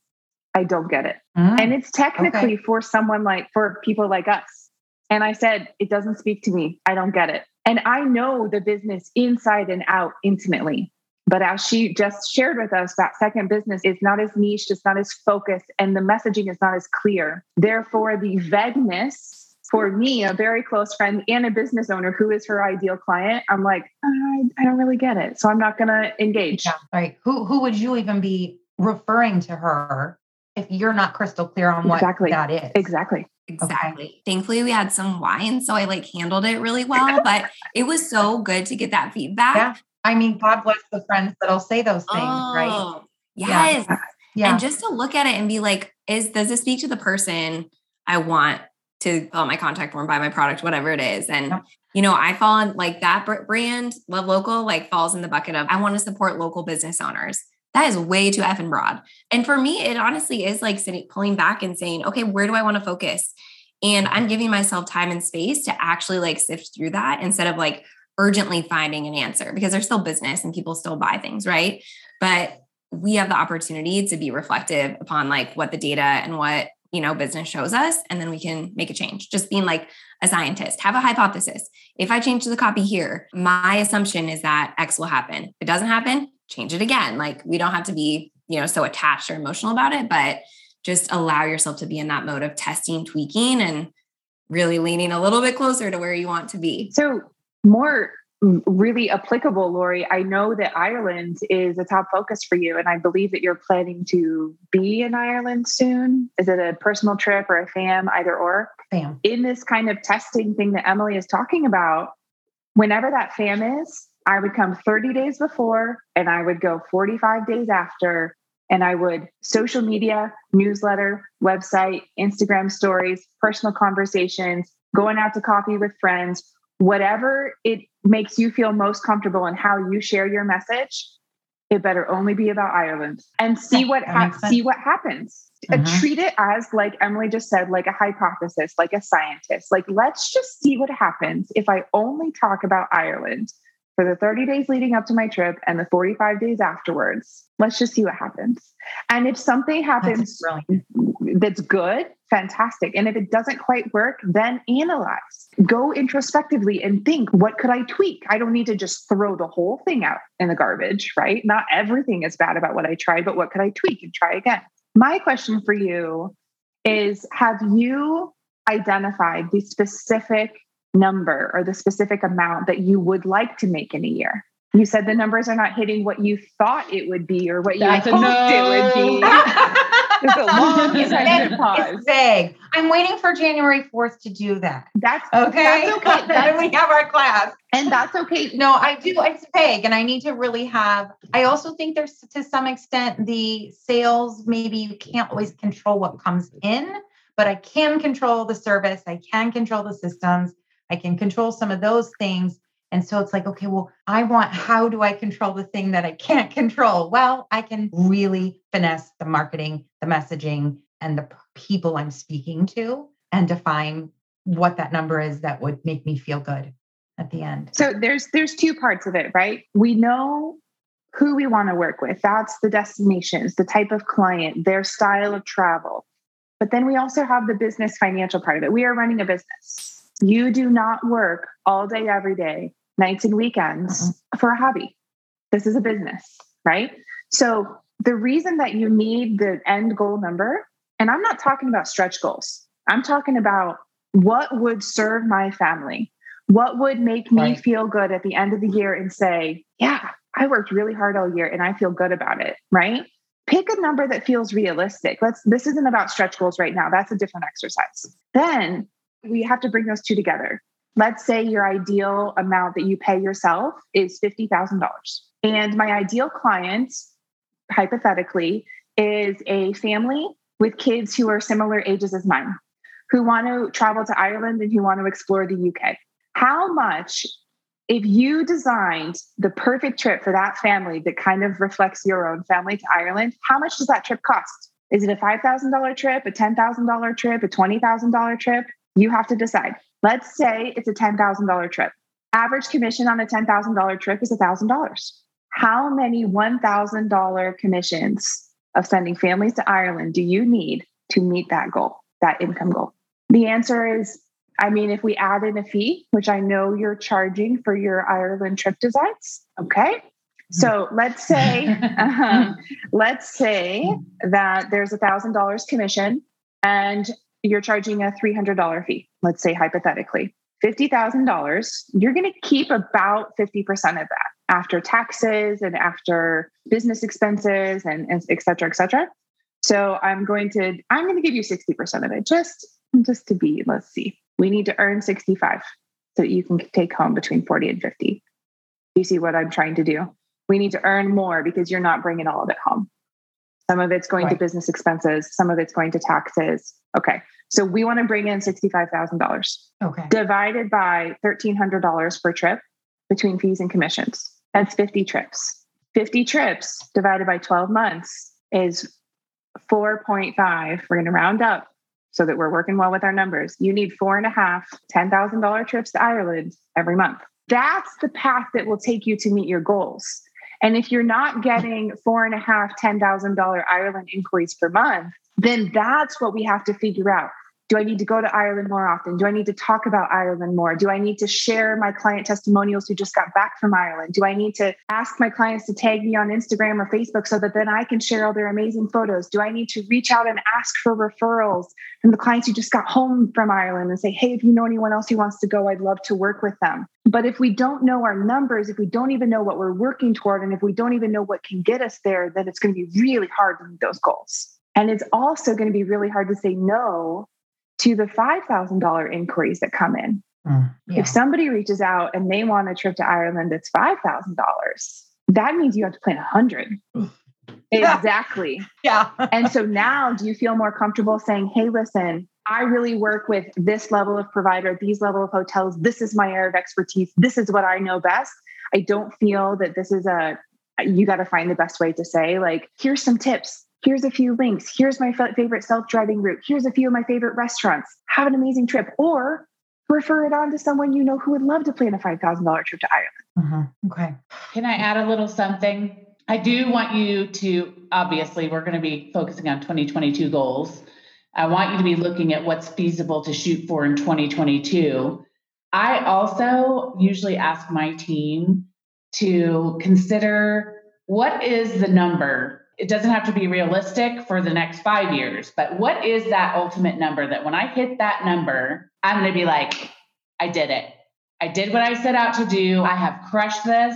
I don't get it. Mm, and it's technically okay. for someone like, for people like us. And I said, It doesn't speak to me. I don't get it. And I know the business inside and out intimately. But as she just shared with us, that second business is not as niche, it's not as focused, and the messaging is not as clear. Therefore, the vagueness for me, a very close friend and a business owner who is her ideal client, I'm like, uh, I, I don't really get it. So I'm not going to engage.
Yeah, right. Who, who would you even be referring to her if you're not crystal clear on what
exactly.
that is?
Exactly.
Exactly. Okay. Thankfully, we had some wine, so I like handled it really well. But it was so good to get that feedback.
Yeah. I mean, God bless the friends that'll say those things, oh, right?
Yes. Yeah. yeah. And just to look at it and be like, is does this speak to the person I want to fill out my contact form, buy my product, whatever it is? And yeah. you know, I fall in like that brand, Love Local, like falls in the bucket of I want to support local business owners. That is way too effing broad. And for me, it honestly is like sitting, pulling back and saying, okay, where do I want to focus? And I'm giving myself time and space to actually like sift through that instead of like urgently finding an answer because there's still business and people still buy things, right? But we have the opportunity to be reflective upon like what the data and what you know business shows us and then we can make a change. Just being like a scientist have a hypothesis. If i change the copy here my assumption is that x will happen. If it doesn't happen change it again. Like we don't have to be you know so attached or emotional about it but just allow yourself to be in that mode of testing tweaking and really leaning a little bit closer to where you want to be.
So more really applicable, Lori, I know that Ireland is a top focus for you, and I believe that you're planning to be in Ireland soon. Is it a personal trip or a fam, either or?
Fam.
In this kind of testing thing that Emily is talking about, whenever that fam is, I would come 30 days before and I would go 45 days after. And I would social media, newsletter, website, Instagram stories, personal conversations, going out to coffee with friends, whatever it makes you feel most comfortable and how you share your message it better only be about ireland and see what ha- see what happens mm-hmm. treat it as like emily just said like a hypothesis like a scientist like let's just see what happens if i only talk about ireland for the 30 days leading up to my trip and the 45 days afterwards. Let's just see what happens. And if something happens that's, that's, good, fantastic. And if it doesn't quite work, then analyze. Go introspectively and think, what could I tweak? I don't need to just throw the whole thing out in the garbage, right? Not everything is bad about what I tried, but what could I tweak and try again? My question for you is Have you identified the specific number or the specific amount that you would like to make in a year. You said the numbers are not hitting what you thought it would be or what That's you hoped no. it would be.
it's a long it's, pause. It's vague. I'm waiting for January 4th to do that.
That's
okay. That's okay. That's, we have our class.
And that's okay.
No, I do. It's vague. And I need to really have, I also think there's to some extent the sales, maybe you can't always control what comes in, but I can control the service. I can control the systems. I can control some of those things. And so it's like, okay, well, I want, how do I control the thing that I can't control? Well, I can really finesse the marketing, the messaging, and the people I'm speaking to and define what that number is that would make me feel good at the end.
So there's there's two parts of it, right? We know who we want to work with. That's the destinations, the type of client, their style of travel. But then we also have the business financial part of it. We are running a business. You do not work all day, every day, nights and weekends mm-hmm. for a hobby. This is a business, right? So the reason that you need the end goal number, and I'm not talking about stretch goals, I'm talking about what would serve my family? What would make me right. feel good at the end of the year and say, yeah, I worked really hard all year and I feel good about it, right? Pick a number that feels realistic. Let's this isn't about stretch goals right now. That's a different exercise. Then we have to bring those two together. Let's say your ideal amount that you pay yourself is $50,000. And my ideal client, hypothetically, is a family with kids who are similar ages as mine, who want to travel to Ireland and who want to explore the UK. How much, if you designed the perfect trip for that family that kind of reflects your own family to Ireland, how much does that trip cost? Is it a $5,000 trip, a $10,000 trip, a $20,000 trip? You have to decide. Let's say it's a $10,000 trip. Average commission on a $10,000 trip is $1,000. How many $1,000 commissions of sending families to Ireland do you need to meet that goal, that income goal? The answer is I mean, if we add in a fee, which I know you're charging for your Ireland trip designs, okay. So let's say, um, let's say that there's a thousand dollars commission, and you're charging a $300 fee, let's say hypothetically, $50,000, you're going to keep about 50% of that after taxes and after business expenses and, and et cetera, et cetera. So I'm going to, I'm going to give you 60% of it just, just to be, let's see, we need to earn 65 so that you can take home between 40 and 50. You see what I'm trying to do? We need to earn more because you're not bringing all of it home. Some of it's going right. to business expenses, some of it's going to taxes. Okay. So we want to bring in $65,000.
Okay.
Divided by $1,300 per trip between fees and commissions. That's 50 trips. 50 trips divided by 12 months is 4.5. We're going to round up so that we're working well with our numbers. You need four and a half $10,000 trips to Ireland every month. That's the path that will take you to meet your goals. And if you're not getting four and a half $10,000 Ireland inquiries per month, then that's what we have to figure out. Do I need to go to Ireland more often? Do I need to talk about Ireland more? Do I need to share my client testimonials who just got back from Ireland? Do I need to ask my clients to tag me on Instagram or Facebook so that then I can share all their amazing photos? Do I need to reach out and ask for referrals from the clients who just got home from Ireland and say, hey, if you know anyone else who wants to go, I'd love to work with them? But if we don't know our numbers, if we don't even know what we're working toward, and if we don't even know what can get us there, then it's going to be really hard to meet those goals. And it's also going to be really hard to say no to the $5,000 inquiries that come in. Mm, yeah. If somebody reaches out and they want a trip to Ireland that's $5,000, that means you have to plan a 100. exactly.
Yeah.
and so now do you feel more comfortable saying, "Hey, listen, I really work with this level of provider, these level of hotels. This is my area of expertise. This is what I know best." I don't feel that this is a you got to find the best way to say like, "Here's some tips here's a few links. Here's my favorite self driving route. Here's a few of my favorite restaurants. Have an amazing trip. Or refer it on to someone you know who would love to plan a $5,000 trip to
Ireland. Mm-hmm. Okay.
Can I add a little something? I do want you to, obviously, we're going to be focusing on 2022 goals. I want you to be looking at what's feasible to shoot for in 2022. I also usually ask my team to consider what is the number it doesn't have to be realistic for the next five years, but what is that ultimate number that when I hit that number, I'm going to be like, I did it. I did what I set out to do. I have crushed this.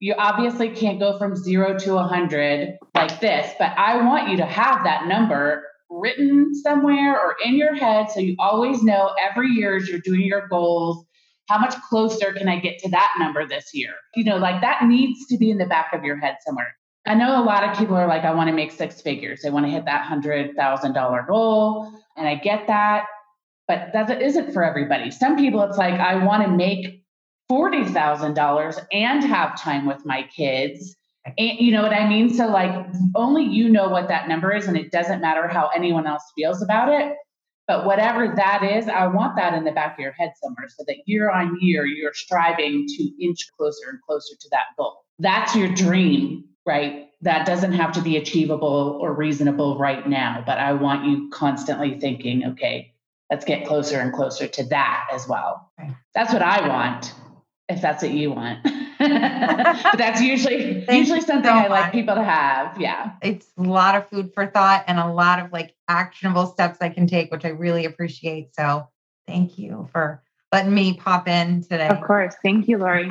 You obviously can't go from zero to 100 like this, but I want you to have that number written somewhere or in your head so you always know every year as you're doing your goals how much closer can I get to that number this year? You know, like that needs to be in the back of your head somewhere. I know a lot of people are like, I want to make six figures. They want to hit that $100,000 goal. And I get that. But that isn't for everybody. Some people, it's like, I want to make $40,000 and have time with my kids. And you know what I mean? So, like, only you know what that number is, and it doesn't matter how anyone else feels about it. But whatever that is, I want that in the back of your head somewhere so that year on year, you're striving to inch closer and closer to that goal. That's your dream right? That doesn't have to be achievable or reasonable right now, but I want you constantly thinking, okay, let's get closer and closer to that as well. That's what I want, if that's what you want. but that's usually usually something so I like people to have. Yeah.
It's a lot of food for thought and a lot of like actionable steps I can take, which I really appreciate. So thank you for letting me pop in today.
Of course. Thank you, Lori.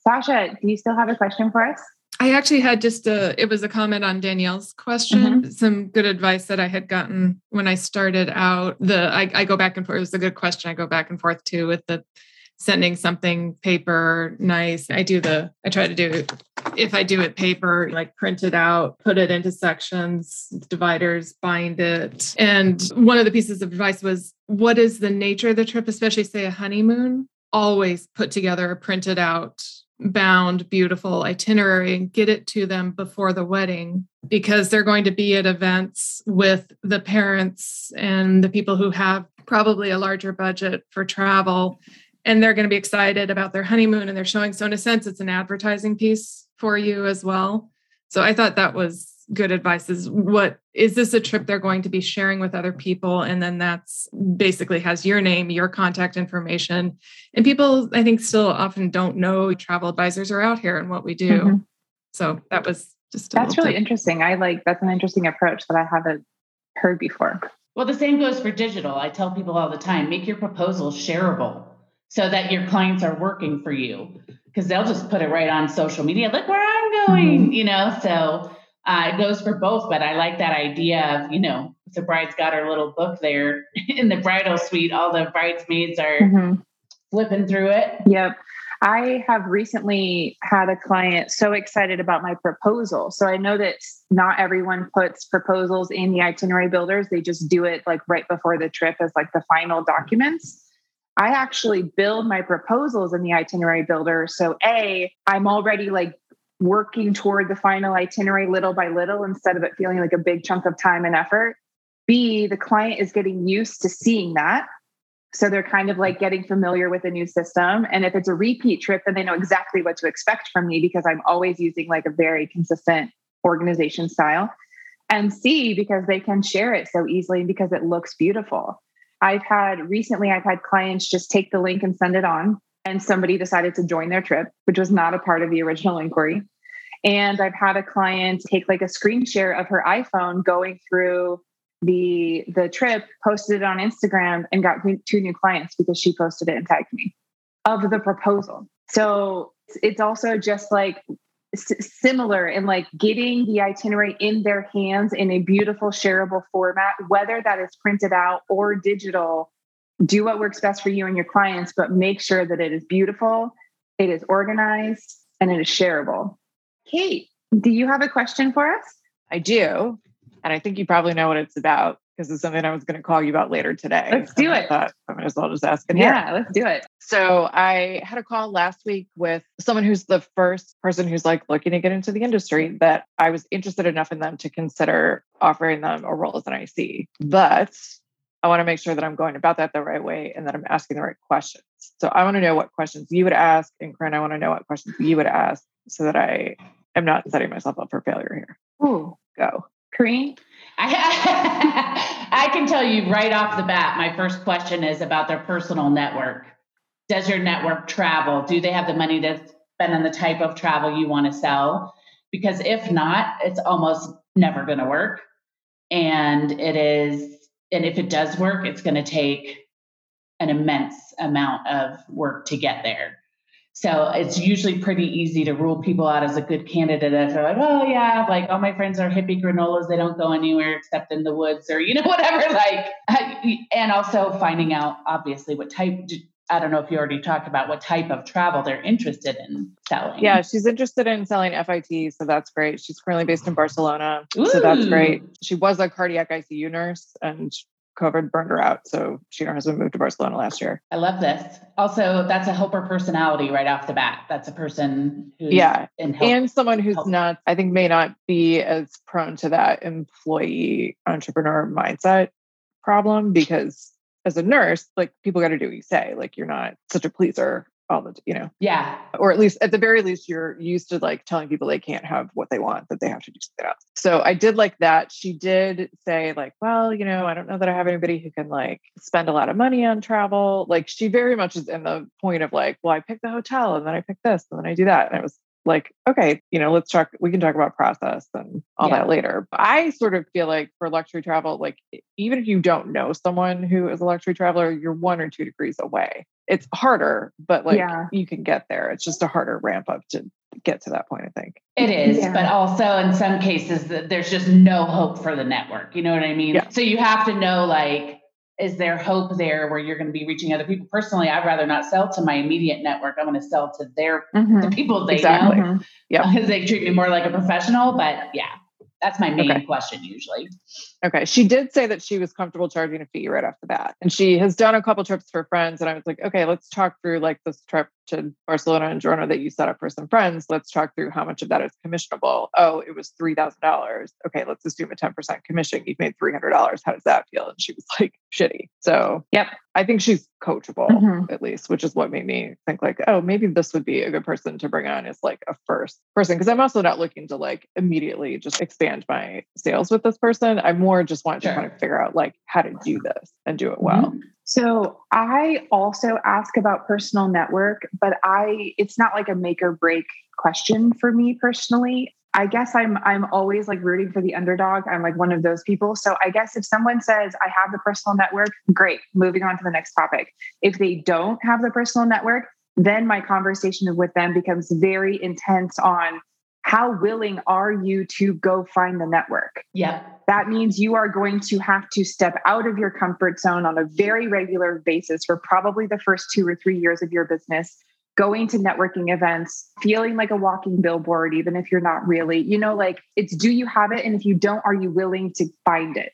Sasha, do you still have a question for us?
I actually had just a, it was a comment on Danielle's question, mm-hmm. some good advice that I had gotten when I started out. The, I, I go back and forth. It was a good question. I go back and forth too with the sending something paper nice. I do the, I try to do, if I do it paper, like print it out, put it into sections, dividers, bind it. And one of the pieces of advice was, what is the nature of the trip, especially say a honeymoon? Always put together a printed out bound, beautiful itinerary and get it to them before the wedding because they're going to be at events with the parents and the people who have probably a larger budget for travel. And they're going to be excited about their honeymoon and they're showing. So, in a sense, it's an advertising piece for you as well. So, I thought that was good advice is what is this a trip they're going to be sharing with other people? And then that's basically has your name your contact information. And people i think still often don't know travel advisors are out here and what we do. Mm-hmm. so that was just
that's really tip. interesting. I like that's an interesting approach that i haven't heard before.
Well the same goes for digital. I tell people all the time make your proposal shareable so that your clients are working for you because they'll just put it right on social media look where i'm going mm-hmm. you know? So uh, it goes for both, but I like that idea of, you know, the bride's got her little book there in the bridal suite. All the bridesmaids are mm-hmm. flipping through it.
Yep. I have recently had a client so excited about my proposal. So I know that not everyone puts proposals in the itinerary builders, they just do it like right before the trip as like the final documents. I actually build my proposals in the itinerary builder. So, A, I'm already like working toward the final itinerary little by little instead of it feeling like a big chunk of time and effort. B, the client is getting used to seeing that. So they're kind of like getting familiar with the new system. And if it's a repeat trip, then they know exactly what to expect from me because I'm always using like a very consistent organization style. And C, because they can share it so easily because it looks beautiful. I've had recently, I've had clients just take the link and send it on and somebody decided to join their trip, which was not a part of the original inquiry. And I've had a client take like a screen share of her iPhone going through the the trip, posted it on Instagram, and got two new clients because she posted it and tagged me of the proposal. So it's also just like similar in like getting the itinerary in their hands in a beautiful shareable format, whether that is printed out or digital do what works best for you and your clients, but make sure that it is beautiful, it is organized, and it is shareable. Kate, do you have a question for us?
I do. And I think you probably know what it's about because it's something I was going to call you about later today.
Let's do it.
I, I might as well just ask it.
Yeah, let's do it.
So I had a call last week with someone who's the first person who's like looking to get into the industry that I was interested enough in them to consider offering them a role as an IC. But I want to make sure that I'm going about that the right way and that I'm asking the right questions. So I want to know what questions you would ask, and Corrine, I want to know what questions you would ask so that I am not setting myself up for failure here.
Ooh,
go.
Corrine?
I, I can tell you right off the bat, my first question is about their personal network. Does your network travel? Do they have the money to spend on the type of travel you want to sell? Because if not, it's almost never going to work. And it is and if it does work, it's going to take an immense amount of work to get there. So it's usually pretty easy to rule people out as a good candidate if they're like, oh yeah, like all my friends are hippie granolas. They don't go anywhere except in the woods or, you know, whatever. Like, uh, and also finding out obviously what type, I don't know if you already talked about what type of travel they're interested in selling.
Yeah, she's interested in selling FIT, so that's great. She's currently based in Barcelona, Ooh. so that's great. She was a cardiac ICU nurse and COVID burned her out. So she and her husband moved to Barcelona last year.
I love this. Also, that's a helper personality right off the bat. That's a person who's
yeah, help, and someone who's help. not, I think, may not be as prone to that employee entrepreneur mindset problem because as a nurse, like people got to do what you say. Like you're not such a pleaser all the you know
Yeah.
or at least at the very least you're used to like telling people they can't have what they want that they have to do something else so i did like that she did say like well you know i don't know that i have anybody who can like spend a lot of money on travel like she very much is in the point of like well i pick the hotel and then i pick this and then i do that and it was like okay you know let's talk we can talk about process and all
Yeah.
that later But i sort of feel like for luxury travel like even if you don't know someone who is a luxury traveler you're one or two degrees away it's harder but like
Yeah.
you can get there it's just a harder ramp up to get to that point i think
It is,
Yeah.
but also in some cases there's just no hope for the network. You know what I mean?
Yeah.
So you have to know like, is there hope there where you're going to be reaching other people? Personally, I'd rather not sell to my immediate network. I'm going to sell to their
Mhm.
the people they
Exactly.
know.
Yep.
because they treat me more like a professional. But yeah, that's my main
Okay.
question usually.
okay she did say that she was comfortable charging a fee right off the bat and she has done a couple trips for friends and i was like okay let's talk through like this trip to barcelona and Girona that you set up for some friends let's talk through how much of that is commissionable. Oh it was $3000 okay let's assume a 10% commission you've made $300 how does that feel? And she was like shitty. So
Yep.
i think she's coachable
Mhm.
at least which is what made me think like oh maybe this would be a good person to bring on as like a first person because i'm also not looking to like immediately just expand my sales with this person. I more just want to
Sure.
kind of figure out like how to do this and do it well
So I also ask about personal network, but I it's not like a make or break question for me personally. I guess I'm I'm always like rooting for the underdog. I'm like one of those people. So I guess if someone says I have the personal network, great. Moving on to the next topic. If they don't have the personal network, then my conversation with them becomes very intense on how willing are you to go find the network?
Yeah.
that means you are going to have to step out of your comfort zone on a very regular basis for probably the first two or three years of your business going to networking events feeling like a walking billboard even if you're not really you know like it's do you have it and if you don't are you willing to find it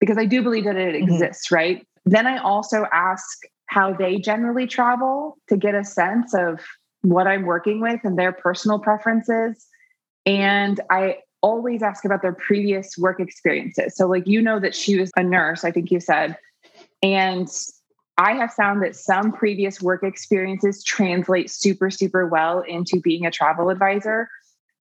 because i do believe that it
Mhm.
exists right then i also ask how they generally travel to get a sense of what i'm working with and their personal preferences and I always ask about their previous work experiences. So, like, you know, that she was a nurse, I think you said. And I have found that some previous work experiences translate super, super well into being a travel advisor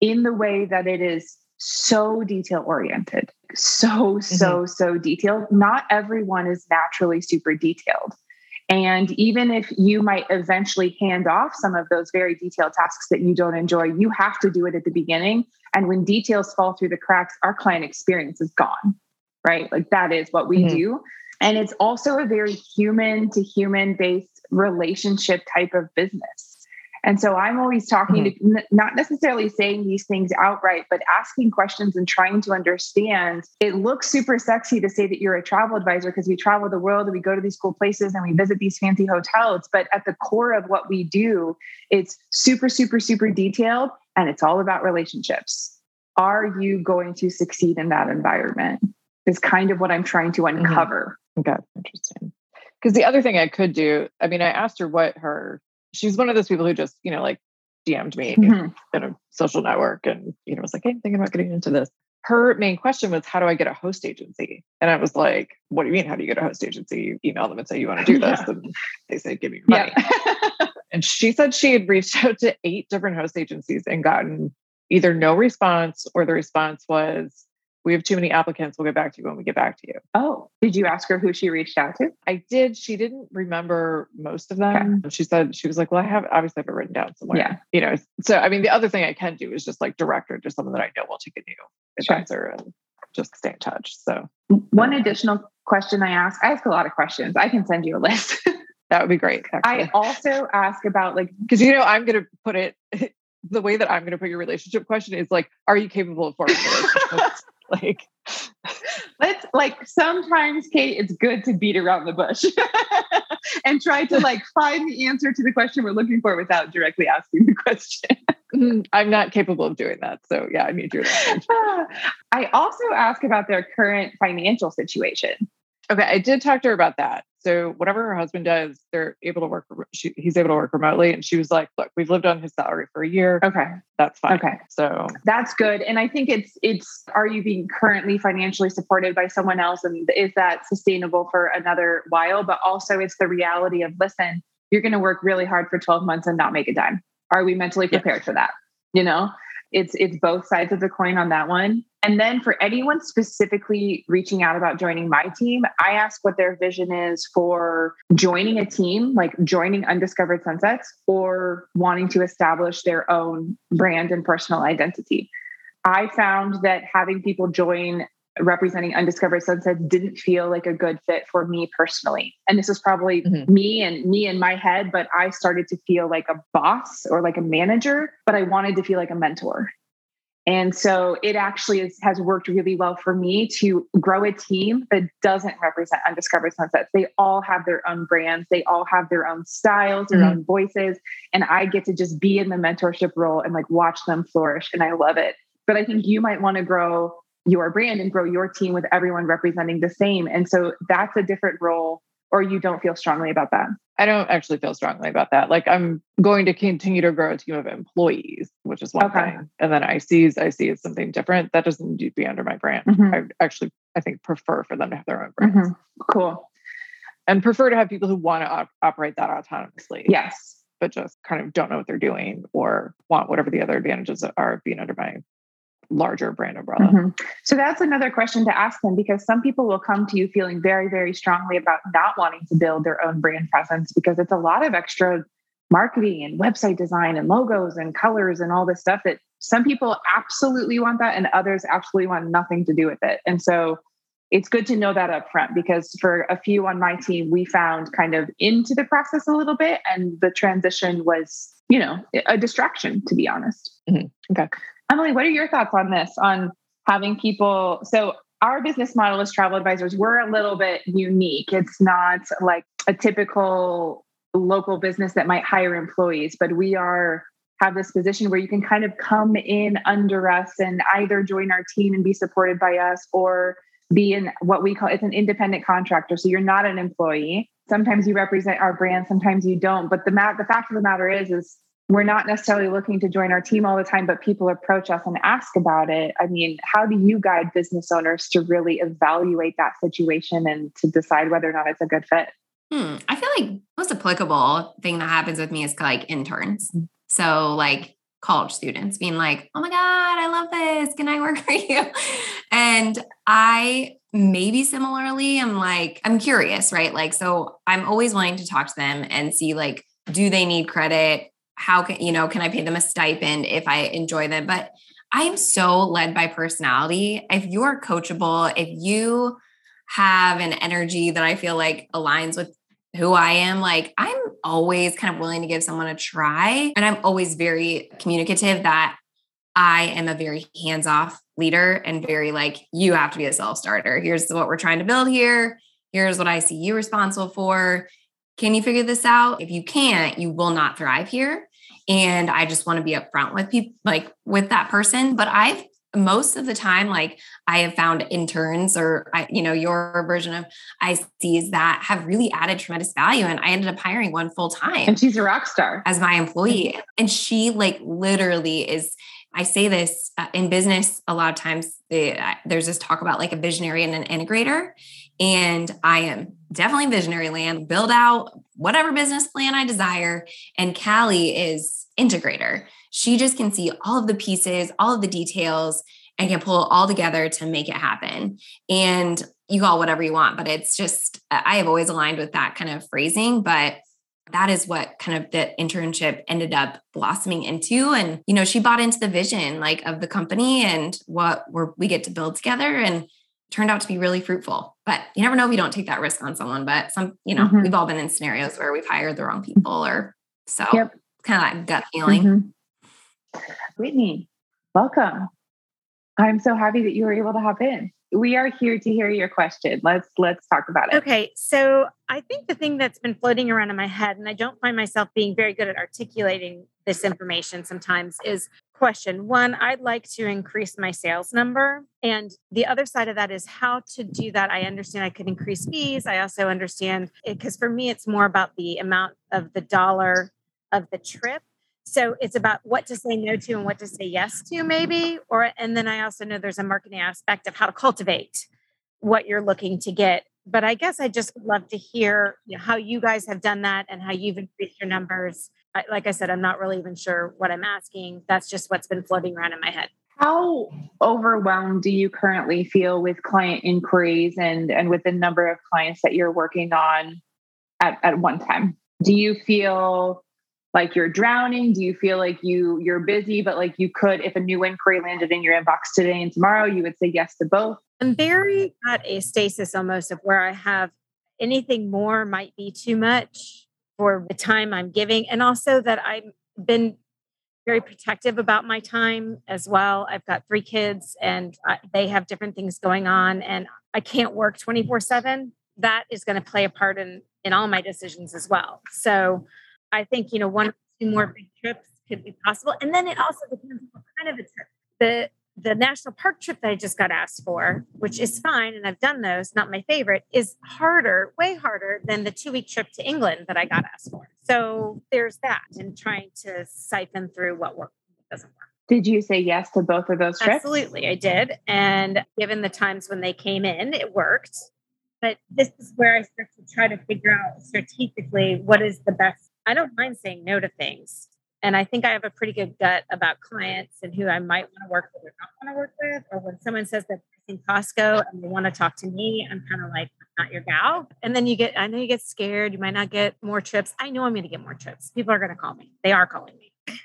in the way that it is so detail oriented, so, so, mm-hmm. so detailed. Not everyone is naturally super detailed. And even if you might eventually hand off some of those very detailed tasks that you don't enjoy, you have to do it at the beginning. And when details fall through the cracks, our client experience is gone, right? Like that is what we
Mhm.
do. And it's also a very human to human based relationship type of business. And so I'm always talking to mm-hmm. n- not necessarily saying these things outright, but asking questions and trying to understand. It looks super sexy to say that you're a travel advisor because we travel the world and we go to these cool places and we visit these fancy hotels. But at the core of what we do, it's super, super, super detailed and it's all about relationships. Are you going to succeed in that environment? Is kind of what I'm trying to mm-hmm. uncover.
Okay, interesting. Because the other thing I could do, I mean, I asked her what her, she's one of those people who just, you know, like DM'd me
Mhm.
in a social network and, you know, was like, hey, I'm thinking about getting into this. Her main question was, how do I get a host agency? And I was like, what do you mean? How do you get a host agency? You email them and say, you want to do this.
Yeah.
And they say, give me your money. And she said she had reached out to eight different host agencies and gotten either no response or the response was, we have too many applicants. We'll get back to you when we get back to you.
oh, did you ask her who she reached out to?
I did. She didn't remember most of them. She said she was like, "Well, I have obviously I have it written down somewhere."
Yeah.
You know. So I mean, the other thing I can do is just like direct her to someone that I know will take a new
Sure.
advisor and just stay in touch. So
One additional question I ask I ask a lot of questions. I can send you a list.
that would be great.
I also ask about like,
because you know I'm going to put it the way that I'm going to put your relationship question is like, "Are you capable of forming relationships?" like,
let's like sometimes, Kate, it's good to beat around the bush and try to like find the answer to the question we're looking for without directly asking the question.
"Mm, I'm not capable of doing that. So yeah, I need your.
I also ask about their current financial situation.
Okay, I did talk to her about that. So whatever her husband does, they're able to work. She, he's able to work remotely, and she was like, "Look, we've lived on his salary for a year.
Okay.
That's fine."
Okay.
So
That's good. And I think it's it's are you being currently financially supported by someone else and is that sustainable for another while? But also it's the reality of listen, you're going to work really hard for 12 months and not make a dime. Are we mentally prepared yeah. for that? You know, it's it's both sides of the coin on that one. And then for anyone specifically reaching out about joining my team, I ask what their vision is for joining a team, like joining Undiscovered Sunsets or wanting to establish their own brand and personal identity. I found that having people join representing undiscovered sunsets didn't feel like a good fit for me personally and this is probably mm-hmm. me and me in my head but i started to feel like a boss or like a manager but i wanted to feel like a mentor and so it actually is, has worked really well for me to grow a team that doesn't represent undiscovered sunsets they all have their own brands they all have their own styles their mm-hmm. own voices and i get to just be in the mentorship role and like watch them flourish and i love it but i think you might want to grow your brand and grow your team with everyone representing the same. And so that's a different role, or you don't feel strongly about that.
I don't actually feel strongly about that. Like I'm going to continue to grow a team of employees, which is one okay. thing. And then ICs, I see is something different. That doesn't need to be under my brand. Mm-hmm. I actually, I think, prefer for them to have their own brands. Mm-hmm.
Cool.
And prefer to have people who want to op- operate that autonomously.
Yes.
But just kind of don't know what they're doing or want whatever the other advantages are of being under my larger brand umbrella. Mm-hmm.
So that's another question to ask them because some people will come to you feeling very, very strongly about not wanting to build their own brand presence because it's a lot of extra marketing and website design and logos and colors and all this stuff that some people absolutely want that and others absolutely want nothing to do with it. And so it's good to know that up front because for a few on my team, we found kind of into the process a little bit and the transition was, you know, a distraction, to be honest.
Mm-hmm. Okay.
Emily, what are your thoughts on this? On having people, so our business model as travel advisors, we're a little bit unique. It's not like a typical local business that might hire employees, but we are have this position where you can kind of come in under us and either join our team and be supported by us or be in what we call it's an independent contractor. So you're not an employee. Sometimes you represent our brand, sometimes you don't. But the ma- the fact of the matter is, is we're not necessarily looking to join our team all the time, but people approach us and ask about it. I mean, how do you guide business owners to really evaluate that situation and to decide whether or not it's a good fit?
Hmm. I feel like most applicable thing that happens with me is like interns. So like college students being like, "Oh my god, I love this. Can I work for you?" And I maybe similarly, I'm like, I'm curious, right? Like, so I'm always wanting to talk to them and see like, do they need credit? How can you know can i pay them a stipend if i enjoy them? But i'm so led by personality. If you're coachable if you have an energy that i feel like aligns with who i am like i'm always kind of willing to give someone a try. And i'm always very communicative that i am a very hands-off leader and very like you have to be a self-starter. Here's what we're trying to build here. Here's what i see you responsible for. Can you figure this out? If you can't, you will not thrive here. And I just want to be upfront with people, like with that person. But I've most of the time, like I have found interns or I, you know, your version of ICs that have really added tremendous value. And I ended up hiring one full time.
And she's a rock star
as my employee. And she like literally is I say this uh, in business a lot of times. The, uh, there's this talk about like a visionary and an integrator. And I am definitely visionary land, build out whatever business plan I desire. And Callie is integrator. She just can see all of the pieces, all of the details, and can pull it all together to make it happen. And you call whatever you want, but it's just, I have always aligned with that kind of phrasing. But that is what kind of the internship ended up blossoming into and you know she bought into the vision like of the company and what we're, we get to build together and turned out to be really fruitful. But you never know if you don't take that risk on someone. But some, you know, mm-hmm. we've all been in scenarios where we've hired the wrong people or so yep. kind of that gut feeling.
Mm-hmm. Whitney, welcome. I'm so happy that you were able to hop in. We are here to hear your question. Let's let's talk about it.
Okay, so I think the thing that's been floating around in my head, and I don't find myself being very good at articulating this information sometimes, is question. One, I'd like to increase my sales number. And the other side of that is how to do that. I understand I could increase fees. I also understand because for me, it's more about the amount of the dollar of the trip. So it's about what to say no to and what to say yes to, maybe. Or, and then I also know there's a marketing aspect of how to cultivate what you're looking to get but I guess I just would love to hear you know, how you guys have done that and how you've increased your numbers. I, like I said, I'm not really even sure what I'm asking. That's just what's been floating around in my head.
How overwhelmed do you currently feel with client inquiries and, and with the number of clients that you're working on at, at one time? Do you feel like you're drowning? Do you feel like you you're busy, but like you could, if a new inquiry landed in your inbox today and tomorrow, you would say yes to both?
I'm very at a stasis almost of where I have anything more might be too much for the time I'm giving. And also that I've been very protective about my time as well. I've got three kids and I, they have different things going on, and I can't work 24 7. That is going to play a part in, in all my decisions as well. So I think, you know, one or two more big trips could be possible. And then it also depends on what kind of a trip. The the national park trip that I just got asked for, which is fine, and I've done those, not my favorite, is harder, way harder than the two week trip to England that I got asked for. So there's that, and trying to siphon through what works, what doesn't work.
Did you say yes to both of those trips?
Absolutely, I did. And given the times when they came in, it worked. But this is where I start to try to figure out strategically what is the best. I don't mind saying no to things and I think I have a pretty good gut about clients and who I might want to work with or not want to work with. Or when someone says that in Costco and they want to talk to me, I'm kind of like, not your gal. And then you get, I know you get scared. You might not get more trips. I know I'm going to get more trips. People are going to call me. They are calling me.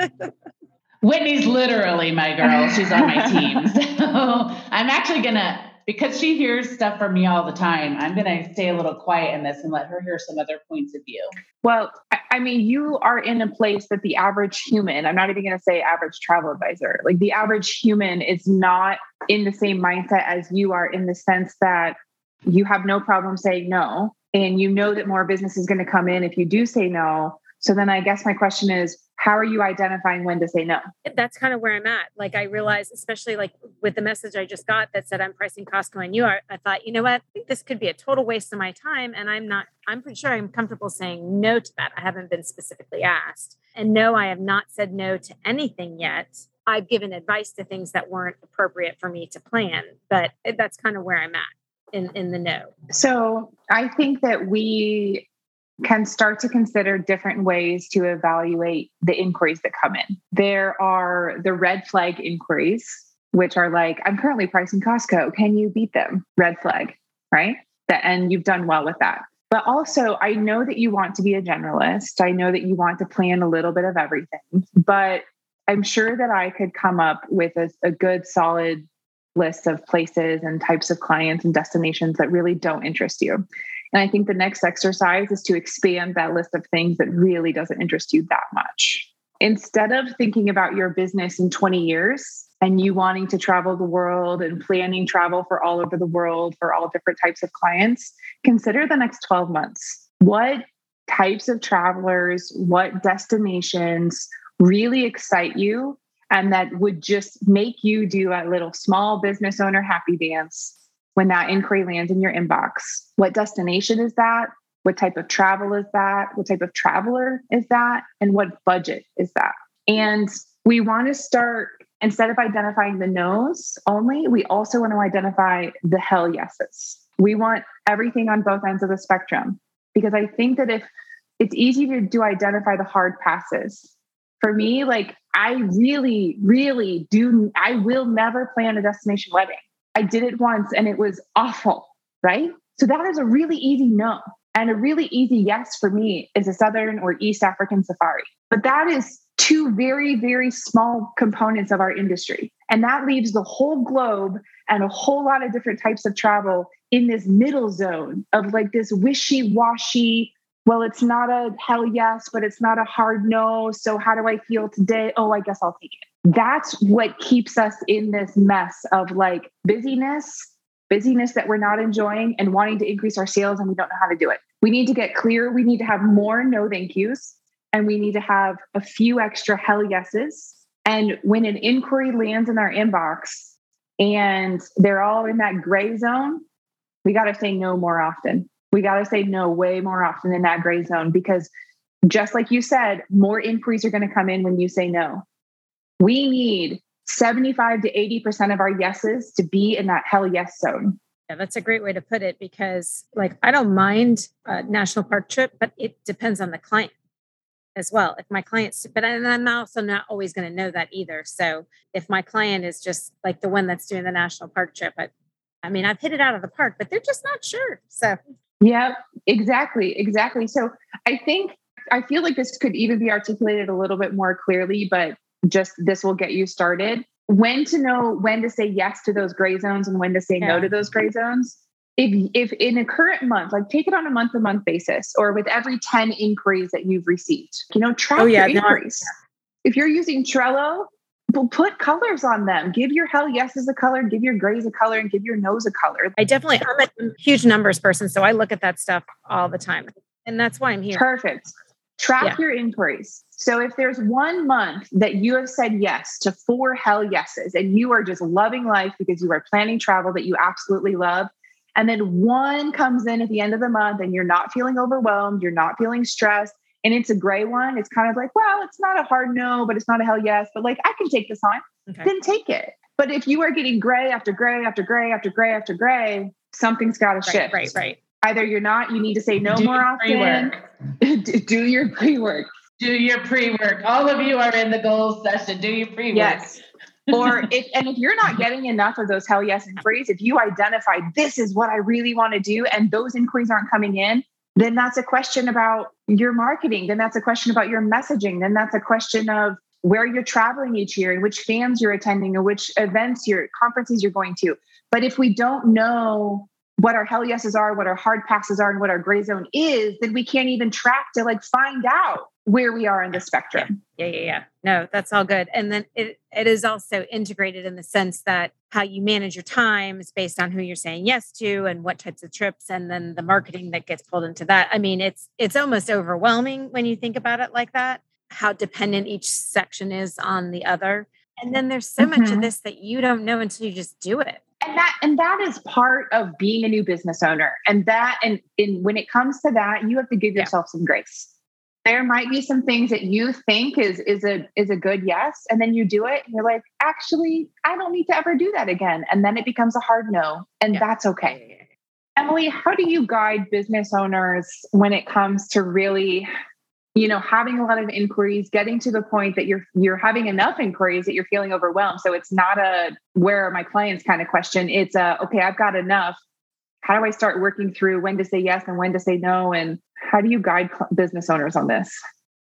Whitney's literally my girl. She's on my team. So I'm actually going to because she hears stuff from me all the time, I'm going to stay a little quiet in this and let her hear some other points of view.
Well, I mean, you are in a place that the average human, I'm not even going to say average travel advisor, like the average human is not in the same mindset as you are in the sense that you have no problem saying no. And you know that more business is going to come in if you do say no. So then I guess my question is, how are you identifying when to say no?
That's kind of where I'm at. Like I realized, especially like with the message I just got that said I'm pricing Costco and you are, I thought, you know what, I think this could be a total waste of my time. And I'm not, I'm pretty sure I'm comfortable saying no to that. I haven't been specifically asked. And no, I have not said no to anything yet. I've given advice to things that weren't appropriate for me to plan, but eh, that's kind of where I'm at in, in the no.
So I think that we can start to consider different ways to evaluate the inquiries that come in. There are the red flag inquiries, which are like, I'm currently pricing Costco. Can you beat them? Red flag, right? That, and you've done well with that. But also, I know that you want to be a generalist. I know that you want to plan a little bit of everything, but I'm sure that I could come up with a, a good, solid list of places and types of clients and destinations that really don't interest you. And I think the next exercise is to expand that list of things that really doesn't interest you that much. Instead of thinking about your business in 20 years and you wanting to travel the world and planning travel for all over the world for all different types of clients, consider the next 12 months. What types of travelers, what destinations really excite you and that would just make you do a little small business owner happy dance when that inquiry lands in your inbox. What destination is that? What type of travel is that? What type of traveler is that? And what budget is that? And we want to start, instead of identifying the no's only, we also want to identify the hell yeses. We want everything on both ends of the spectrum. Because I think that if it's easy to do identify the hard passes. For me, like I really, really do, I will never plan a destination wedding. I did it once and it was awful, right? So that is a really easy no. And a really easy yes for me is a Southern or East African safari. But that is two very, very small components of our industry. And that leaves the whole globe and a whole lot of different types of travel in this middle zone of like this wishy washy. Well, it's not a hell yes, but it's not a hard no. So, how do I feel today? Oh, I guess I'll take it that's what keeps us in this mess of like busyness, busyness that we're not enjoying and wanting to increase our sales and we don't know how to do it. We need to get clear. We need to have more no thank yous and we need to have a few extra hell yeses. And when an inquiry lands in our inbox and they're all in that gray zone, we got to say no more often. We got to say no way more often in that gray zone because just like you said, more inquiries are going to come in when you say no. We need 75 to 80% of our yeses to be in that hell yes zone.
Yeah, that's a great way to put it because, like, I don't mind a national park trip, but it depends on the client as well. If my client's, but I'm also not always going to know that either. So if my client is just like the one that's doing the national park trip, I, I mean, I've hit it out of the park, but they're just not sure. So,
yeah, exactly. Exactly. So I think, I feel like this could even be articulated a little bit more clearly, but just this will get you started. When to know when to say yes to those gray zones and when to say yeah. no to those gray zones if if in a current month, like take it on a month to month basis, or with every 10 inquiries that you've received, you know, track oh, yeah, your inquiries. if you're using Trello, put colors on them. Give your hell yeses a color, give your grays a color, and give your nose a color.
I definitely, I'm a huge numbers person, so I look at that stuff all the time, and that's why I'm here.
Perfect. Track yeah. your inquiries. So if there's one month that you have said yes to four hell yeses, and you are just loving life because you are planning travel that you absolutely love, and then one comes in at the end of the month and you're not feeling overwhelmed, you're not feeling stressed, and it's a gray one. It's kind of like, well, it's not a hard no, but it's not a hell yes, but like I can take this on, okay. then take it. But if you are getting gray after gray after gray after gray after gray, something's got to
right,
shift.
Right, right.
Either you're not, you need to say no do more often. do your pre work.
Do your pre work. All of you are in the goals session. Do your pre work.
Yes or if and if you're not getting enough of those hell yes inquiries, if you identify this is what I really want to do, and those inquiries aren't coming in, then that's a question about your marketing. Then that's a question about your messaging. Then that's a question of where you're traveling each year and which fams you're attending or which events your conferences you're going to. But if we don't know what our hell yeses are, what our hard passes are, and what our gray zone is, then we can't even track to like find out where we are in the spectrum.
Yeah, yeah, yeah. No, that's all good. And then it, it is also integrated in the sense that how you manage your time is based on who you're saying yes to and what types of trips and then the marketing that gets pulled into that. I mean, it's it's almost overwhelming when you think about it like that, how dependent each section is on the other. And then there's so mm-hmm. much of mm-hmm. this that you don't know until you just do it
and that and that is part of being a new business owner and that and, and when it comes to that you have to give yourself yeah. some grace there might be some things that you think is is a is a good yes and then you do it and you're like actually i don't need to ever do that again and then it becomes a hard no and yeah. that's okay emily how do you guide business owners when it comes to really you know having a lot of inquiries getting to the point that you're you're having enough inquiries that you're feeling overwhelmed so it's not a where are my clients kind of question it's a okay i've got enough how do i start working through when to say yes and when to say no and how do you guide business owners on this?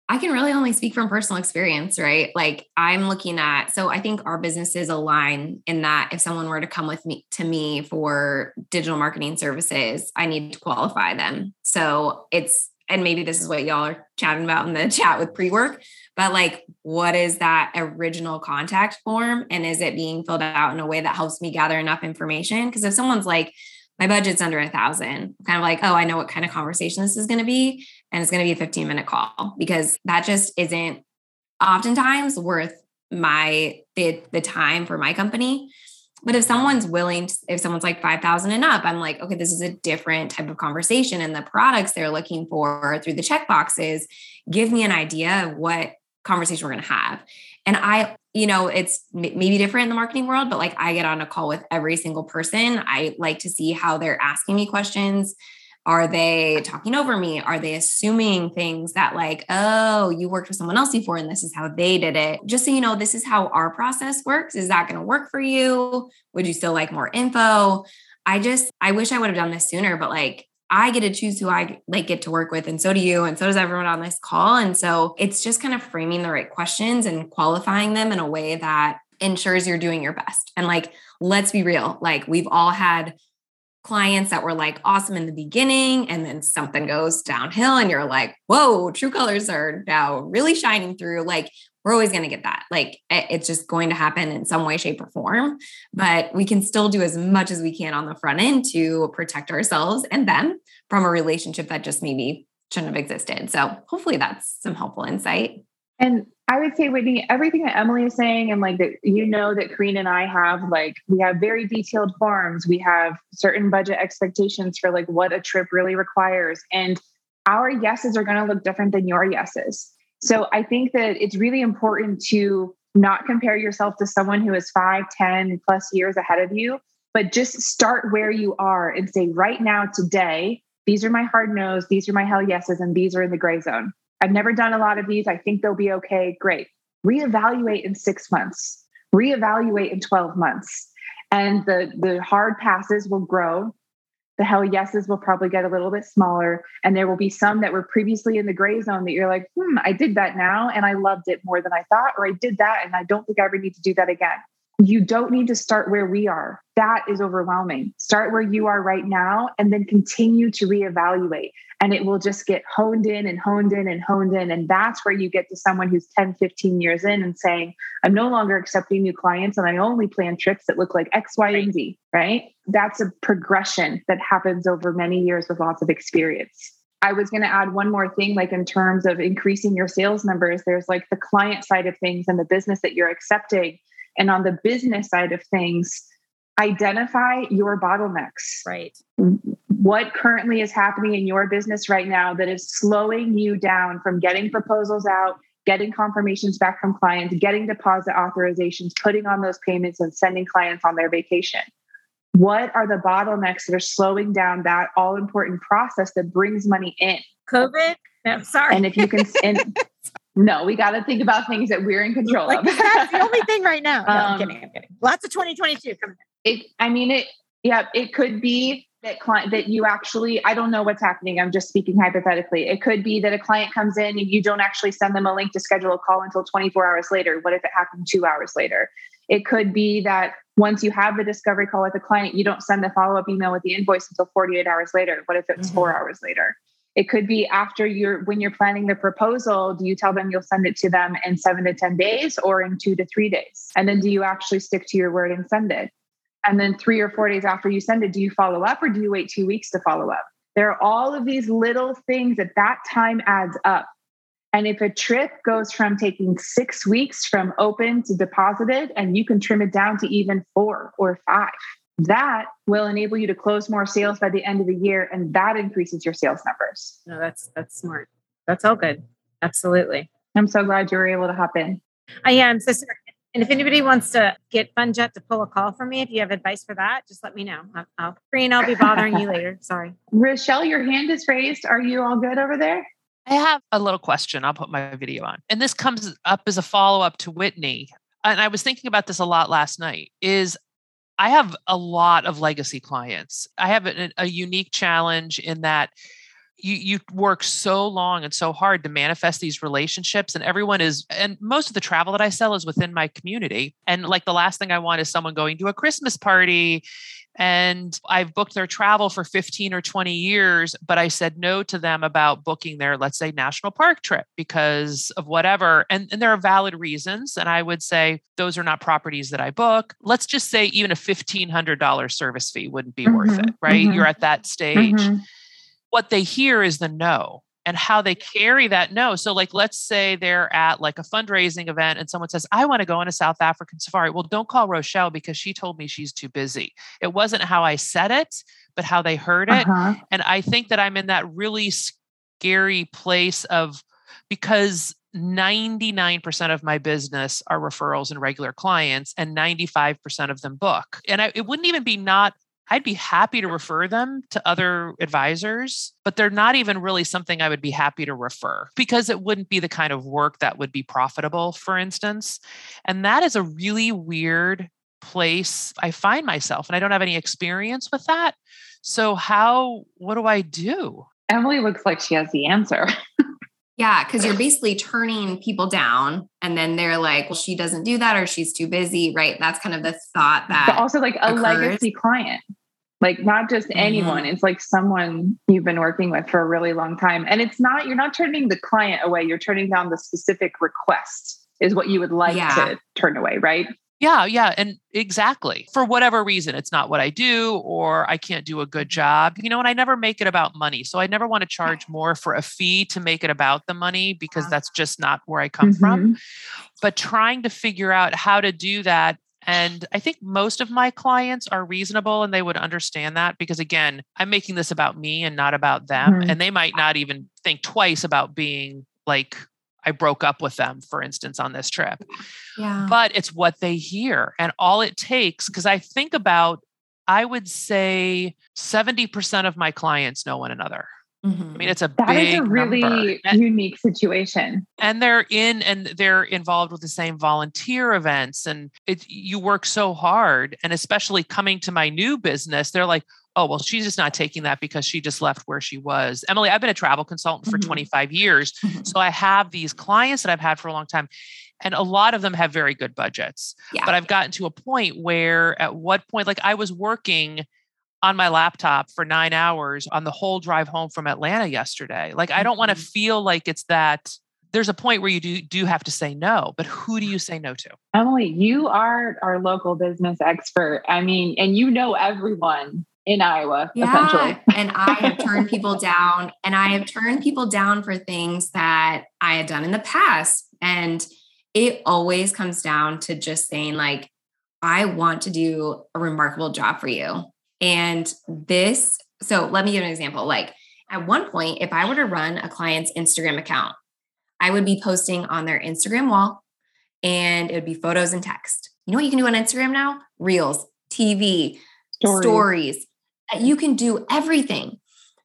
I can really only speak from personal experience, right? Like I'm looking at, so I think our businesses align in that if someone were to come with me to me for digital marketing services, I need to qualify them. So it's, and maybe this is what y'all are chatting about in the chat with pre work, but like, what is that original contact form? And is it being filled out in a way that helps me gather enough information? Because if someone's like, my budget's under a thousand. Kind of like, oh, I know what kind of conversation this is going to be. And it's going to be a 15 minute call because that just isn't oftentimes worth my the, the time for my company. But if someone's willing, to, if someone's like 5,000 and up, I'm like, okay, this is a different type of conversation. And the products they're looking for through the check boxes give me an idea of what conversation we're going to have. And I you know, it's maybe different in the marketing world, but like I get on a call with every single person. I like to see how they're asking me questions. Are they talking over me? Are they assuming things that, like, oh, you worked with someone else before and this is how they did it? Just so you know, this is how our process works. Is that going to work for you? Would you still like more info? I just, I wish I would have done this sooner, but like, I get to choose who I like get to work with, and so do you, and so does everyone on this call. And so it's just kind of framing the right questions and qualifying them in a way that ensures you're doing your best. And like, let's be real, like we've all had clients that were like awesome in the beginning and then something goes downhill and you're like whoa true colors are now really shining through like we're always going to get that. Like it's just going to happen in some way, shape, or form. But we can still do as much as we can on the front end to protect ourselves and them from a relationship that just maybe shouldn't have existed. So hopefully that's some helpful insight.
And I would say, Whitney, everything that Emily is saying, and like that, you know, that Corrine and I have, like, we have very detailed forms. We have certain budget expectations for like what a trip really requires. And our yeses are going to look different than your yeses. So I think that it's really important to not compare yourself to someone who is five, ten plus years ahead of you. but just start where you are and say, right now, today, these are my hard no's, these are my hell yeses, and these are in the gray zone. I've never done a lot of these. I think they'll be okay. Great. Reevaluate in six months, reevaluate in 12 months. And the, the hard passes will grow. The hell yeses will probably get a little bit smaller. And there will be some that were previously in the gray zone that you're like, hmm, I did that now and I loved it more than I thought, or I did that and I don't think I ever need to do that again you don't need to start where we are. That is overwhelming. Start where you are right now and then continue to reevaluate. And it will just get honed in and honed in and honed in. And that's where you get to someone who's 10, 15 years in and saying, I'm no longer accepting new clients and I only plan trips that look like X, Y, and Z, right? That's a progression that happens over many years with lots of experience. I was going to add one more thing, like in terms of increasing your sales numbers, there's like the client side of things and the business that you're accepting and on the business side of things, identify your bottlenecks.
Right.
What currently is happening in your business right now that is slowing you down from getting proposals out, getting confirmations back from clients, getting deposit authorizations, putting on those payments, and sending clients on their vacation? What are the bottlenecks that are slowing down that all important process that brings money in?
COVID. No, sorry.
And if you can, and no, we got to think about things that we're in control
like,
of.
that's the only thing right now. No,
Um,
I'm kidding. I'm kidding. Lots of 2022 coming.
it i mean it yeah it could be that client that you actually i don't know what's happening i'm just speaking hypothetically it could be that a client comes in and you don't actually send them a link to schedule a call until 24 hours later what if it happened two hours later it could be that once you have the discovery call with the client you don't send the follow-up email with the invoice until 48 hours later what if it was four hours later it could be after you're when you're planning the proposal do you tell them you'll send it to them in seven to ten days or in two to three days and then do you actually stick to your word and send it and then three or four days after you send it, do you follow up or do you wait two weeks to follow up? There are all of these little things that that time adds up. And if a trip goes from taking six weeks from open to deposited, and you can trim it down to even four or five, that will enable you to close more sales by the end of the year. And that increases your sales numbers.
No, that's that's smart. That's all good. Absolutely.
I'm so glad you were able to hop in.
I am so sorry. And if anybody wants to get FunJet to pull a call for me, if you have advice for that, just let me know. I'll, I'll Green, I'll be bothering you later. Sorry.
Rochelle, your hand is raised. Are you all good over there?
I have a little question. I'll put my video on. And this comes up as a follow up to Whitney. And I was thinking about this a lot last night is I have a lot of legacy clients. I have a, a unique challenge in that you you work so long and so hard to manifest these relationships and everyone is and most of the travel that I sell is within my community and like the last thing I want is someone going to a Christmas party and I've booked their travel for 15 or 20 years but I said no to them about booking their let's say national park trip because of whatever and, and there are valid reasons and I would say those are not properties that I book let's just say even a $1500 service fee wouldn't be worth
Mhm,
it right
mhm.
you're at that stage
Mhm.
what they hear is the no and how they carry that no. So, like, let's say they're at like a fundraising event and someone says, I want to go on a South African safari. Well, don't call Rochelle because she told me she's too busy. It wasn't how I said it, but how they heard it.
Uh-huh.
And I think that I'm in that really scary place of because 99% of my business are referrals and regular clients, and 95% of them book. And I, it wouldn't even be not, I'd be happy to refer them to other advisors, but they're not even really something I would be happy to refer because it wouldn't be the kind of work that would be profitable, for instance. And that is a really weird place I find myself, and I don't have any experience with that. So, how, what do I do?
Emily looks like she has the answer.
Yeah, because you're basically turning people down, and then they're like, "Well, she doesn't do that, or she's too busy." Right? That's kind of the thought that.
but also like a
occurs.
legacy client like not just anyone mm-hmm. it's like someone you've been working with for a really long time and it's not you're not turning the client away you're turning down the specific request is what you would like
Yeah.
to turn away right
Yeah, yeah. And exactly. For whatever reason, it's not what I do, or I can't do a good job. You know, and I never make it about money. So I never want to charge more for a fee to make it about the money because that's just not where I come from.
Mhm.
But trying to figure out how to do that. And I think most of my clients are reasonable and they would understand that because, again, I'm making this about me and not about them.
Mhm.
And they might not even think twice about being like, I broke up with them, for instance, on this trip
yeah.
but it's what they hear and all it takes because i think about I would say 70% of my clients know one another.
Mhm.
I mean, it's a
That is
big
a really
number. And-
unique situation.
and they're in and they're involved with the same volunteer events and it you work so hard and especially coming to my new business they're like oh well she's just not taking that because she just left where she was emily i've been a travel consultant for
Mhm.
25 years
Mhm.
so i have these clients that i've had for a long time and a lot of them have very good budgets
Yeah.
but i've gotten to a point where at what point like i was working on my laptop for nine hours on the whole drive home from Atlanta yesterday. Like, I don't want to
Mhm.
feel like it's that there's a point where you do do have to say no, but who do you say no to?
Emily, you are our local business expert. I mean, and you know everyone in Iowa, essentially.
and I have turned people down, and I have turned people down for things that I had done in the past. And it always comes down to just saying, like, I want to do a remarkable job for you. And this, so let me give an example. Like, at one point, if I were to run a client's Instagram account, I would be posting on their Instagram wall and it would be photos and text. You know what you can do on Instagram now? Reels, TV,
Stories.
stories. Uh, You can do everything.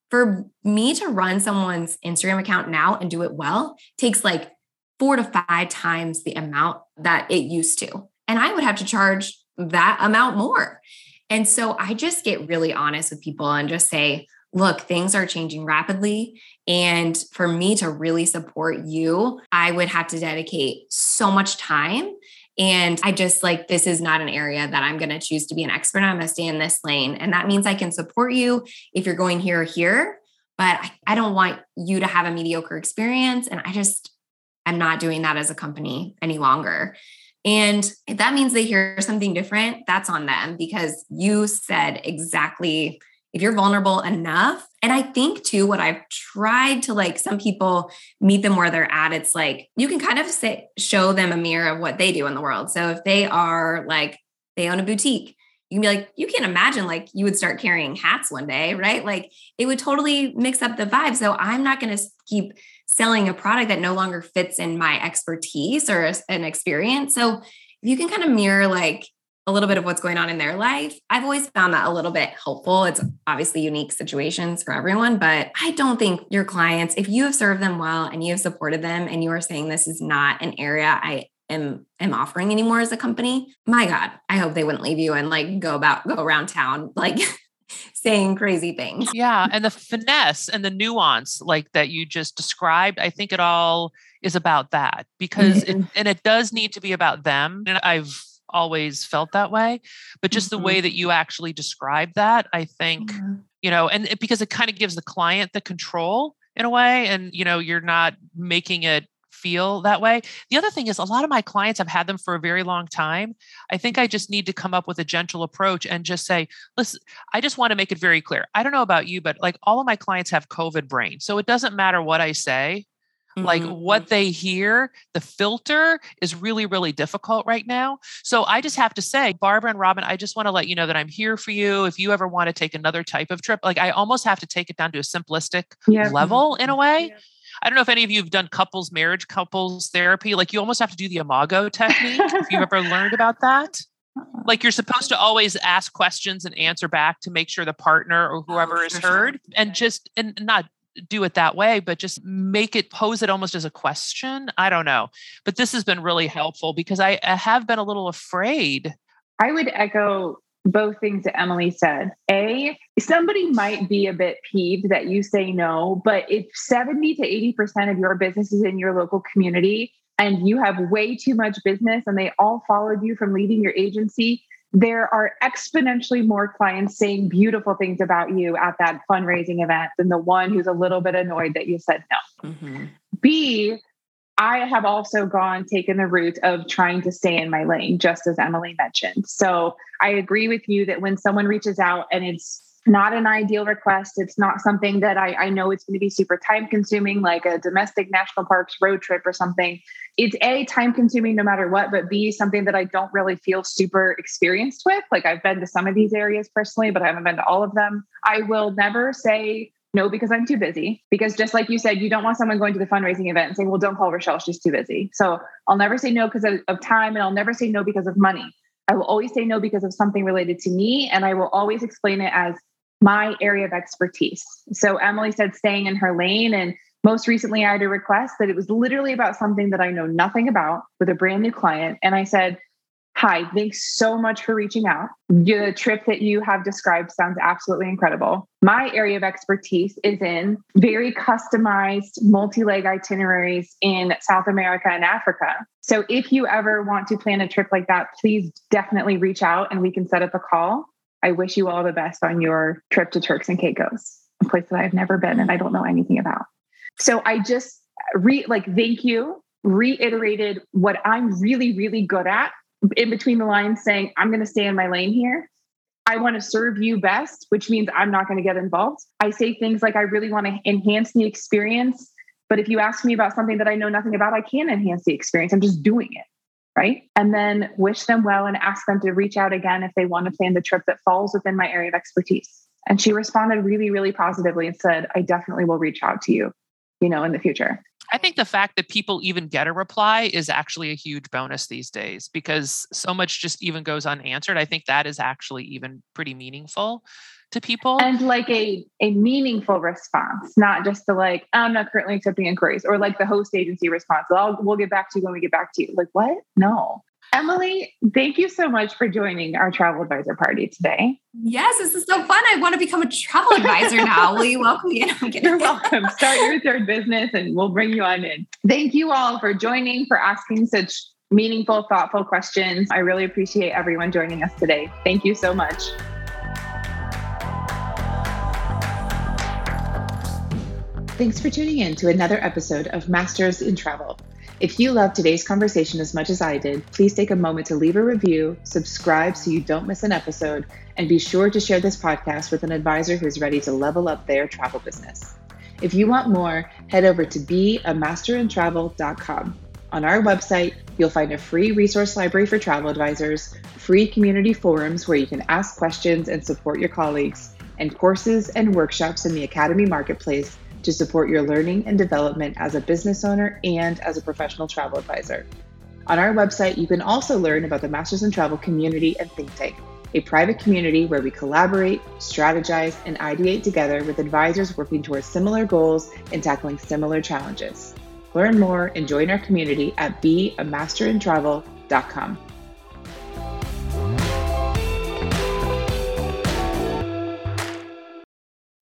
For me to run someone's Instagram account now and do it well takes like four to five times the amount that it used to. And I would have to charge that amount more. And so I just get really honest with people and just say, look, things are changing rapidly. And for me to really support you, I would have to dedicate so much time. And I just like, this is not an area that I'm going to choose to be an expert. On. I'm going to stay in this lane. And that means I can support you if you're going here or here, but I, I don't want you to have a mediocre experience. And I just, I'm not doing that as a company any longer. And if that means they hear something different, that's on them because you said exactly if you're vulnerable enough. And I think too, what I've tried to like some people meet them where they're at, it's like you can kind of say, show them a mirror of what they do in the world. So if they are like, they own a boutique, you can be like, you can't imagine like you would start carrying hats one day, right? Like it would totally mix up the vibe. So I'm not going to keep selling a product that no longer fits in my expertise or an experience. So if you can kind of mirror like a little bit of what's going on in their life, I've always found that a little bit helpful. It's obviously unique situations for everyone, but I don't think your clients, if you have served them well and you have supported them and you are saying this is not an area I am am offering anymore as a company, my God, I hope they wouldn't leave you and like go about go around town like saying crazy things.
Yeah. And the finesse and the nuance, like that you just described, I think it all is about that because, it, and it does need to be about them. And I've always felt that way. But just
Mhm.
the way that you actually describe that, I think, you know, and it, because it kind of gives the client the control in a way. And, you know, you're not making it feel that way. The other thing is a lot of my clients, I've had them for a very long time. I think I just need to come up with a gentle approach and just say, listen, I just want to make it very clear. I don't know about you, but like all of my clients have COVID brain. So it doesn't matter what I say. Like
Mhm.
what they hear, the filter is really, really difficult right now. So I just have to say, Barbara and Robin, I just want to let you know that I'm here for you. If you ever want to take another type of trip, like I almost have to take it down to a simplistic
Yeah.
level in a way. I don't know if any of you have done couples marriage, couples therapy. Like you almost have to do the imago technique. if you've ever learned about that, like you're supposed to always ask questions and answer back to make sure the partner or whoever
Oh,
is
sure.
heard, and just and not do it that way, but just make it pose it almost as a question. I don't know, but this has been really helpful because I, I have been a little afraid.
I would echo both things that Emily said. A, somebody might be a bit peeved that you say no, but if 70 to 80% of your business is in your local community and you have way too much business and they all followed you from leaving your agency, there are exponentially more clients saying beautiful things about you at that fundraising event than the one who's a little bit annoyed that you said no.
Mhm.
B, I have also gone taken the route of trying to stay in my lane, just as Emily mentioned. So I agree with you that when someone reaches out and it's not an ideal request, it's not something that I, I know it's going to be super time consuming, like a domestic national parks road trip or something. It's A, time consuming no matter what, but B, something that I don't really feel super experienced with. Like I've been to some of these areas personally, but I haven't been to all of them. I will never say, no, because I'm too busy. Because just like you said, you don't want someone going to the fundraising event and saying, well, don't call Rochelle, she's too busy. So I'll never say no because of, of time and I'll never say no because of money. I will always say no because of something related to me. And I will always explain it as my area of expertise. So Emily said staying in her lane. And most recently, I had a request that it was literally about something that I know nothing about with a brand new client. And I said, Hi, thanks so much for reaching out. The trip that you have described sounds absolutely incredible. My area of expertise is in very customized multi leg itineraries in South America and Africa. So if you ever want to plan a trip like that, please definitely reach out and we can set up a call. I wish you all the best on your trip to Turks and Caicos, a place that I've never been and I don't know anything about. So I just re like thank you reiterated what I'm really really good at in between the lines saying, I'm going to stay in my lane here. I want to serve you best, which means I'm not going to get involved. I say things like, I really want to enhance the experience. But if you ask me about something that I know nothing about, I can enhance the experience. I'm just doing it. Right. And then wish them well and ask them to reach out again if they want to plan the trip that falls within my area of expertise. And she responded really, really positively and said, I definitely will reach out to you, you know, in the future.
I think the fact that people even get a reply is actually a huge bonus these days because so much just even goes unanswered. I think that is actually even pretty meaningful to people.
And like a a meaningful response, not just the like, I'm not currently accepting inquiries, or like the host agency response. I'll we'll get back to you when we get back to you. Like, what? No. Emily, thank you so much for joining our travel advisor party today.
Yes, this is so fun. I want to become a travel advisor now. Will you welcome me in?
You're welcome. Start your third business and we'll bring you on in. Thank you all for joining, for asking such meaningful, thoughtful questions. I really appreciate everyone joining us today. Thank you so much.
Thanks for tuning in to another episode of Masters in Travel. If you loved today's conversation as much as I did, please take a moment to leave a review, subscribe so you don't miss an episode, and be sure to share this podcast with an advisor who's ready to level up their travel business. If you want more, head over to beamasterintravel.com. On our website, you'll find a free resource library for travel advisors, free community forums where you can ask questions and support your colleagues, and courses and workshops in the Academy Marketplace to support your learning and development as a business owner and as a professional travel advisor. On our website, you can also learn about the Masters in Travel community and think tank, a private community where we collaborate, strategize, and ideate together with advisors working towards similar goals and tackling similar challenges. Learn more and join our community at beamasterintravel.com.